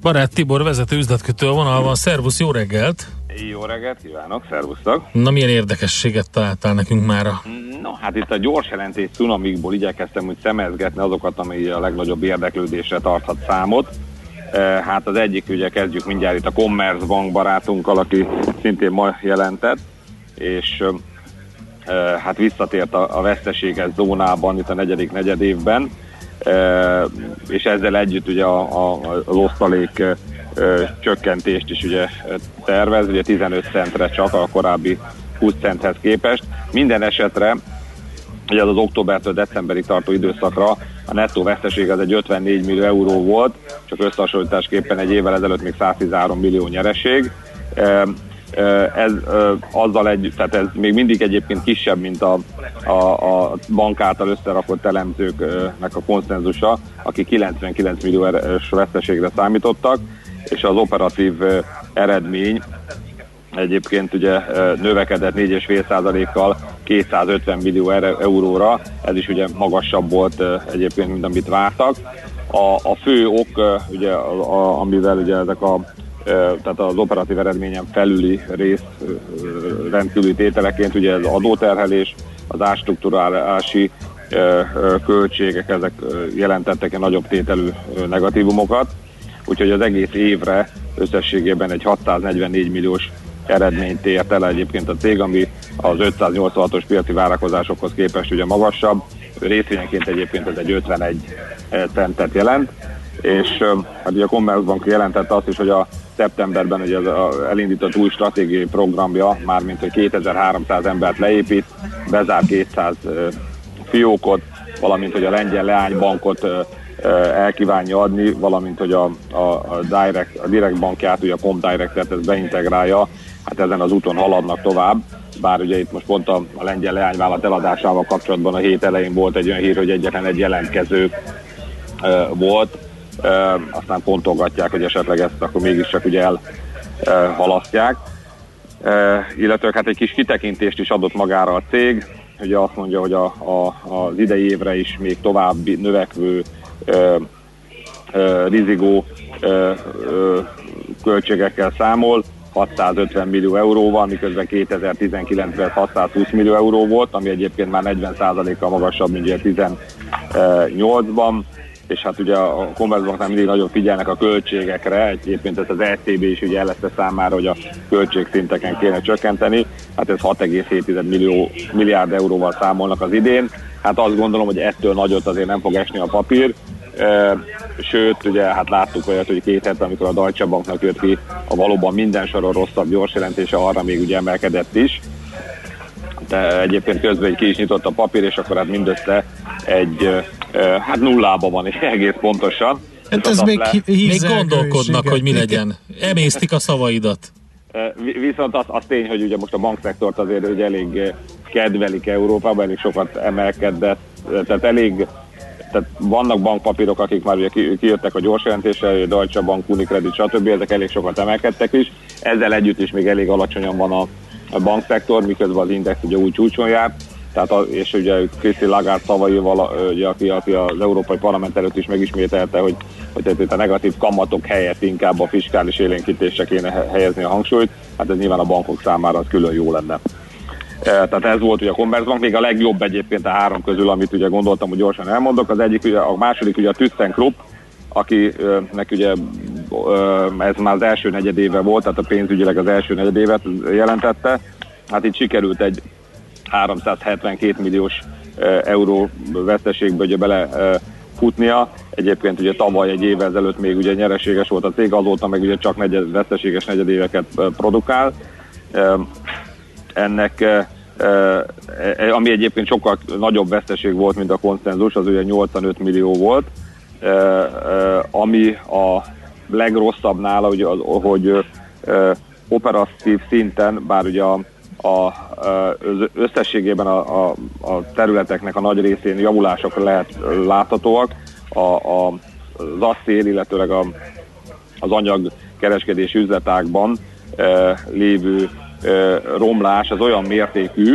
Barát Tibor vezető üzletkötő a vonalban. Szervusz, jó reggelt! Jó reggelt kívánok, szervusztok! Na milyen érdekességet találtál nekünk mára? No, hát itt a gyors jelentés cunamikból igyekeztem úgy szemezgetni azokat, ami a legnagyobb érdeklődésre tarthat számot. E, Hát az egyik, ugye kezdjük mindjárt itt a Commerzbank barátunkkal, aki szintén ma jelentett, és e, hát visszatért a, a veszteséges zónában itt a negyedik negyed évben, és ezzel együtt ugye a, a, az osztalék csökkentést is ugye tervez, ugye 15 centre csak a korábbi 20 centhez képest. Minden esetre ugye az, az októbertől decemberig tartó időszakra a nettó veszteség az egy 54 millió euró volt, csak összehasonlításképpen egy évvel ezelőtt még 113 millió nyereség. Ez azzal egy, tehát ez még mindig egyébként kisebb, mint a, a, a bank által összerakott elemzőknek a konszenzusa, aki 99 millió veszteségre számítottak, és az operatív eredmény egyébként ugye növekedett 4,5%-kal 250 millió euróra, ez is ugye magasabb volt egyébként, mint amit vártak. A, a fő ok, ugye, a, a, amivel ugye ezek a tehát az operatív eredményen felüli rész rendkívüli tételeként ugye az adóterhelés, az ástruktúrálási költségek, ezek jelentettek egy nagyobb tételű negatívumokat, úgyhogy az egész évre összességében egy 644 milliós eredményt ért el egyébként a cég, ami az 586-os piaci várakozásokhoz képest ugye magasabb, részvényenként egyébként ez egy 51 centet jelent, és hát ugye a Commerzbank jelentette azt is, hogy a szeptemberben ugye az elindított új stratégiai programja, mármint hogy 2300 embert leépít, bezár 200 fiókot, valamint hogy a lengyel leánybankot elkívánja adni, valamint hogy a, a, a, direct, a direct bankját, ugye a Comdirect-et ezt beintegrálja, hát ezen az úton haladnak tovább, bár ugye itt most pont a, a lengyel leányvállalat eladásával kapcsolatban a hét elején volt egy olyan hír, hogy egyetlen egy jelentkező volt, aztán pontolgatják, hogy esetleg ezt akkor mégiscsak ugye elhalasztják. Illetve hát egy kis kitekintést is adott magára a cég, ugye azt mondja, hogy a, a, az idei évre is még további növekvő uh, uh, rizigó uh, uh, költségekkel számol, 650 millió euróval, miközben 2019-ben 620 millió euró volt, ami egyébként már 40%-kal magasabb, mint ugye 18-ban, és hát ugye a Commerzbanknál mindig nagyon figyelnek a költségekre, egyébként ezt az ECB is ugye eleszte számára, hogy a költségszinteken kéne csökkenteni, hát ez 6,7 millió, milliárd euróval számolnak az idén, hát azt gondolom, hogy ettől nagyot azért nem fog esni a papír, Sőt, ugye hát láttuk olyat, hogy két hete, amikor a Deutsche Banknak jött ki a valóban minden soron rosszabb gyors jelentése, arra még ugye emelkedett is. De egyébként közben egy ki is nyitott a papír, és akkor hát mindössze egy, hát nullába van egész pontosan. Hát ez még, még gondolkodnak, hogy mi legyen. Emésztik a szavaidat. Viszont az, az tény, hogy ugye most a bankszektort azért hogy elég kedvelik Európában, elég sokat emelkedett, tehát elég tehát vannak bankpapírok, akik már ugye kijöttek a gyors jelentéssel, Deutsche Bank, Unicredit, stb. ezek elég sokat emelkedtek is. Ezzel együtt is még elég alacsonyan van a, a bankszektor, miközben az index ugye úgy csúcson jár. Tehát a, és ugye Kriszti Lagarde szavaival, ugye, aki, aki az Európai Parlament előtt is megismételte, hogy, hogy itt a negatív kamatok helyett inkább a fiskális élénkítésre kéne helyezni a hangsúlyt, hát ez nyilván a bankok számára az külön jó lenne. Tehát ez volt ugye a Commerzbank, még a legjobb egyébként a három közül, amit ugye gondoltam, hogy gyorsan elmondok. Az egyik, ugye, a második ugye a ThyssenKrupp, akinek ugye ez már az első negyedéve volt, tehát a pénzügyileg az első negyedévet jelentette. Hát itt sikerült egy 372 milliós euró veszteségbe ugye bele futnia. Egyébként ugye tavaly egy évvel ezelőtt még ugye nyereséges volt a cég, azóta meg ugye csak negyed, veszteséges negyedéveket produkál ennek ami egyébként sokkal nagyobb veszteség volt, mint a konszenzus, az ugye 85 millió volt, ami a legrosszabb nála, hogy, hogy operatív szinten, bár ugye a, a, az összességében a, a, a területeknek a nagy részén javulások lehet láthatóak, a, a, az asszél, illetőleg a, az anyag kereskedési üzletákban e, lévő e, romlás az olyan mértékű,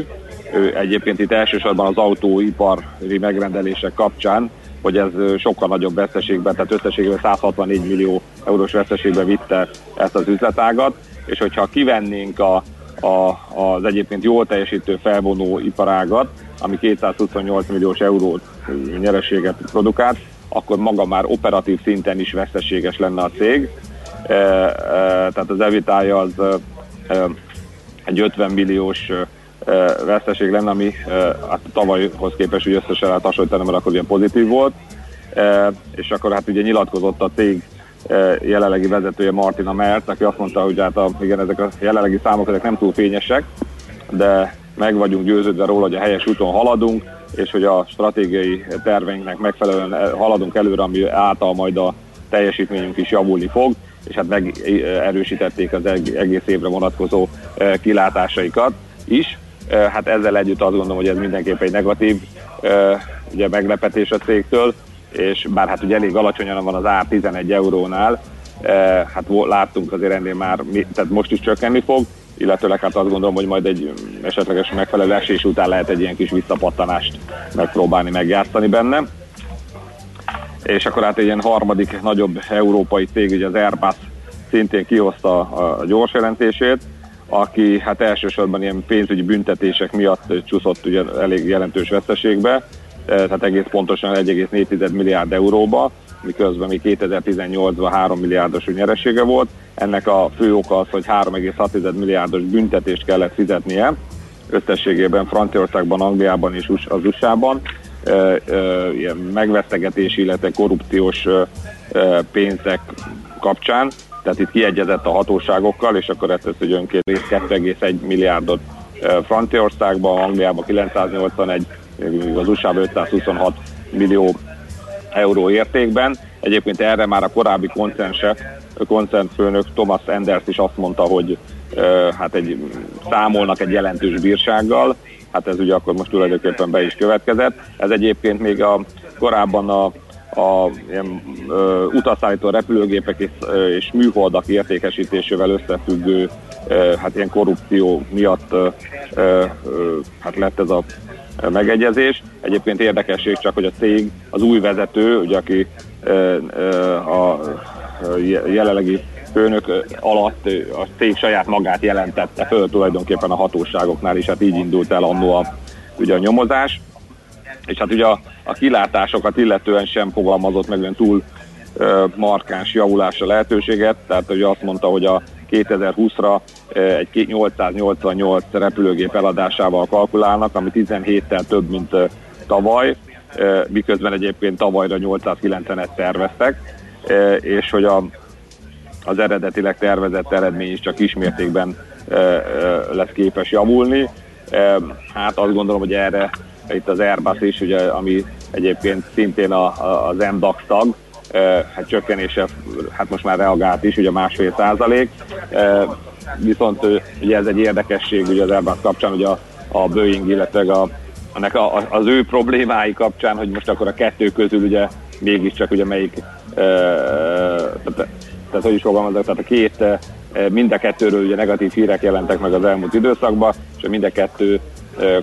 e, egyébként itt elsősorban az autóipari megrendelések kapcsán, hogy ez sokkal nagyobb veszteségben, tehát összességében 164 millió eurós veszteségben vitte ezt az üzletágat, és hogyha kivennénk a, a, az egyébként jól teljesítő felvonó iparágat, ami 228 milliós eurót nyereséget produkált, akkor maga már operatív szinten is veszteséges lenne a cég. E, e, tehát az evitája az e, egy 50 milliós veszteség lenne, ami hát tavalyhoz képest hogy összesen lehet hasonlítani, mert akkor ugye pozitív volt. És akkor hát ugye nyilatkozott a cég jelenlegi vezetője Martina Mert, aki azt mondta, hogy hát a, igen, ezek a jelenlegi számok ezek nem túl fényesek, de meg vagyunk győződve róla, hogy a helyes úton haladunk, és hogy a stratégiai terveinknek megfelelően haladunk előre, ami által majd a teljesítményünk is javulni fog, és hát megerősítették az egész évre vonatkozó kilátásaikat is. Hát ezzel együtt azt gondolom, hogy ez mindenképp egy negatív ugye meglepetés a cégtől, és bár hát ugye elég alacsonyan van az ár 11 eurónál, hát láttunk azért ennél már, tehát most is csökkenni fog, illetőleg hát azt gondolom, hogy majd egy esetleges megfelelő esés után lehet egy ilyen kis visszapattanást megpróbálni megjátszani benne. És akkor hát egy ilyen harmadik nagyobb európai cég, ugye az Airbus szintén kihozta a gyors jelentését, aki hát elsősorban ilyen pénzügyi büntetések miatt csúszott ugye elég jelentős veszteségbe, tehát egész pontosan 1,4 milliárd euróba, miközben mi 2018-ban 3 milliárdos nyeresége volt. Ennek a fő oka az, hogy 3,6 milliárdos büntetést kellett fizetnie, összességében Franciaországban, Angliában és az USA-ban, ilyen megvesztegetési, illetve korrupciós pénzek kapcsán, tehát itt kiegyezett a hatóságokkal, és akkor ezt részt 2,1 milliárdot Franciaországban, Angliában 981, az usa 526 millió euró értékben. Egyébként erre már a korábbi koncernse, koncernfőnök Thomas Enders is azt mondta, hogy hát egy, számolnak egy jelentős bírsággal, hát ez ugye akkor most tulajdonképpen be is következett. Ez egyébként még a korábban a, a ilyen, ö, utasszállító repülőgépek és, ö, és műholdak értékesítésével összefüggő ö, hát ilyen korrupció miatt ö, ö, hát lett ez a megegyezés. Egyébként érdekesség csak, hogy a cég, az új vezető, ugye, aki a jelenlegi főnök alatt a cég saját magát jelentette föl tulajdonképpen a hatóságoknál, és hát így indult el annó a, ugye a nyomozás. És hát ugye a, a kilátásokat illetően sem fogalmazott meg olyan túl markáns javulásra lehetőséget, tehát ugye azt mondta, hogy a 2020-ra egy 888 repülőgép eladásával kalkulálnak, ami 17-tel több, mint tavaly, miközben egyébként tavalyra 890-et terveztek, és hogy a, az eredetileg tervezett eredmény is csak kismértékben lesz képes javulni. Hát azt gondolom, hogy erre itt az Airbus is, ugye, ami egyébként szintén a, a, az MDAX tag, hát csökkenése hát most már reagált is, ugye másfél százalék, viszont ugye ez egy érdekesség ugye az Airbus kapcsán, ugye a, a Boeing, illetve a, ennek a, az ő problémái kapcsán, hogy most akkor a kettő közül ugye mégiscsak ugye melyik, tehát, tehát hogy is fogalmazok, tehát a két, mind a kettőről ugye negatív hírek jelentek meg az elmúlt időszakban, és mind a kettő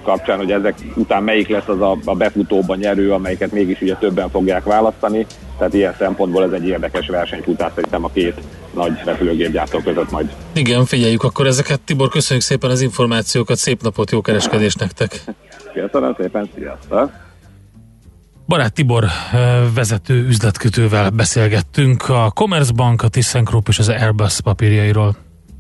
kapcsán, hogy ezek után melyik lesz az a, a befutóban nyerő, amelyiket mégis ugye többen fogják választani. Tehát ilyen szempontból ez egy érdekes versenyfutás szerintem a két nagy repülőgépgyártó között majd. Igen, figyeljük akkor ezeket. Tibor, köszönjük szépen az információkat, szép napot, jó kereskedést nektek! Köszönöm szépen, sziasztok! Barát Tibor vezető üzletkötővel beszélgettünk a Commerzbank, a ThyssenKrupp és az Airbus papírjairól.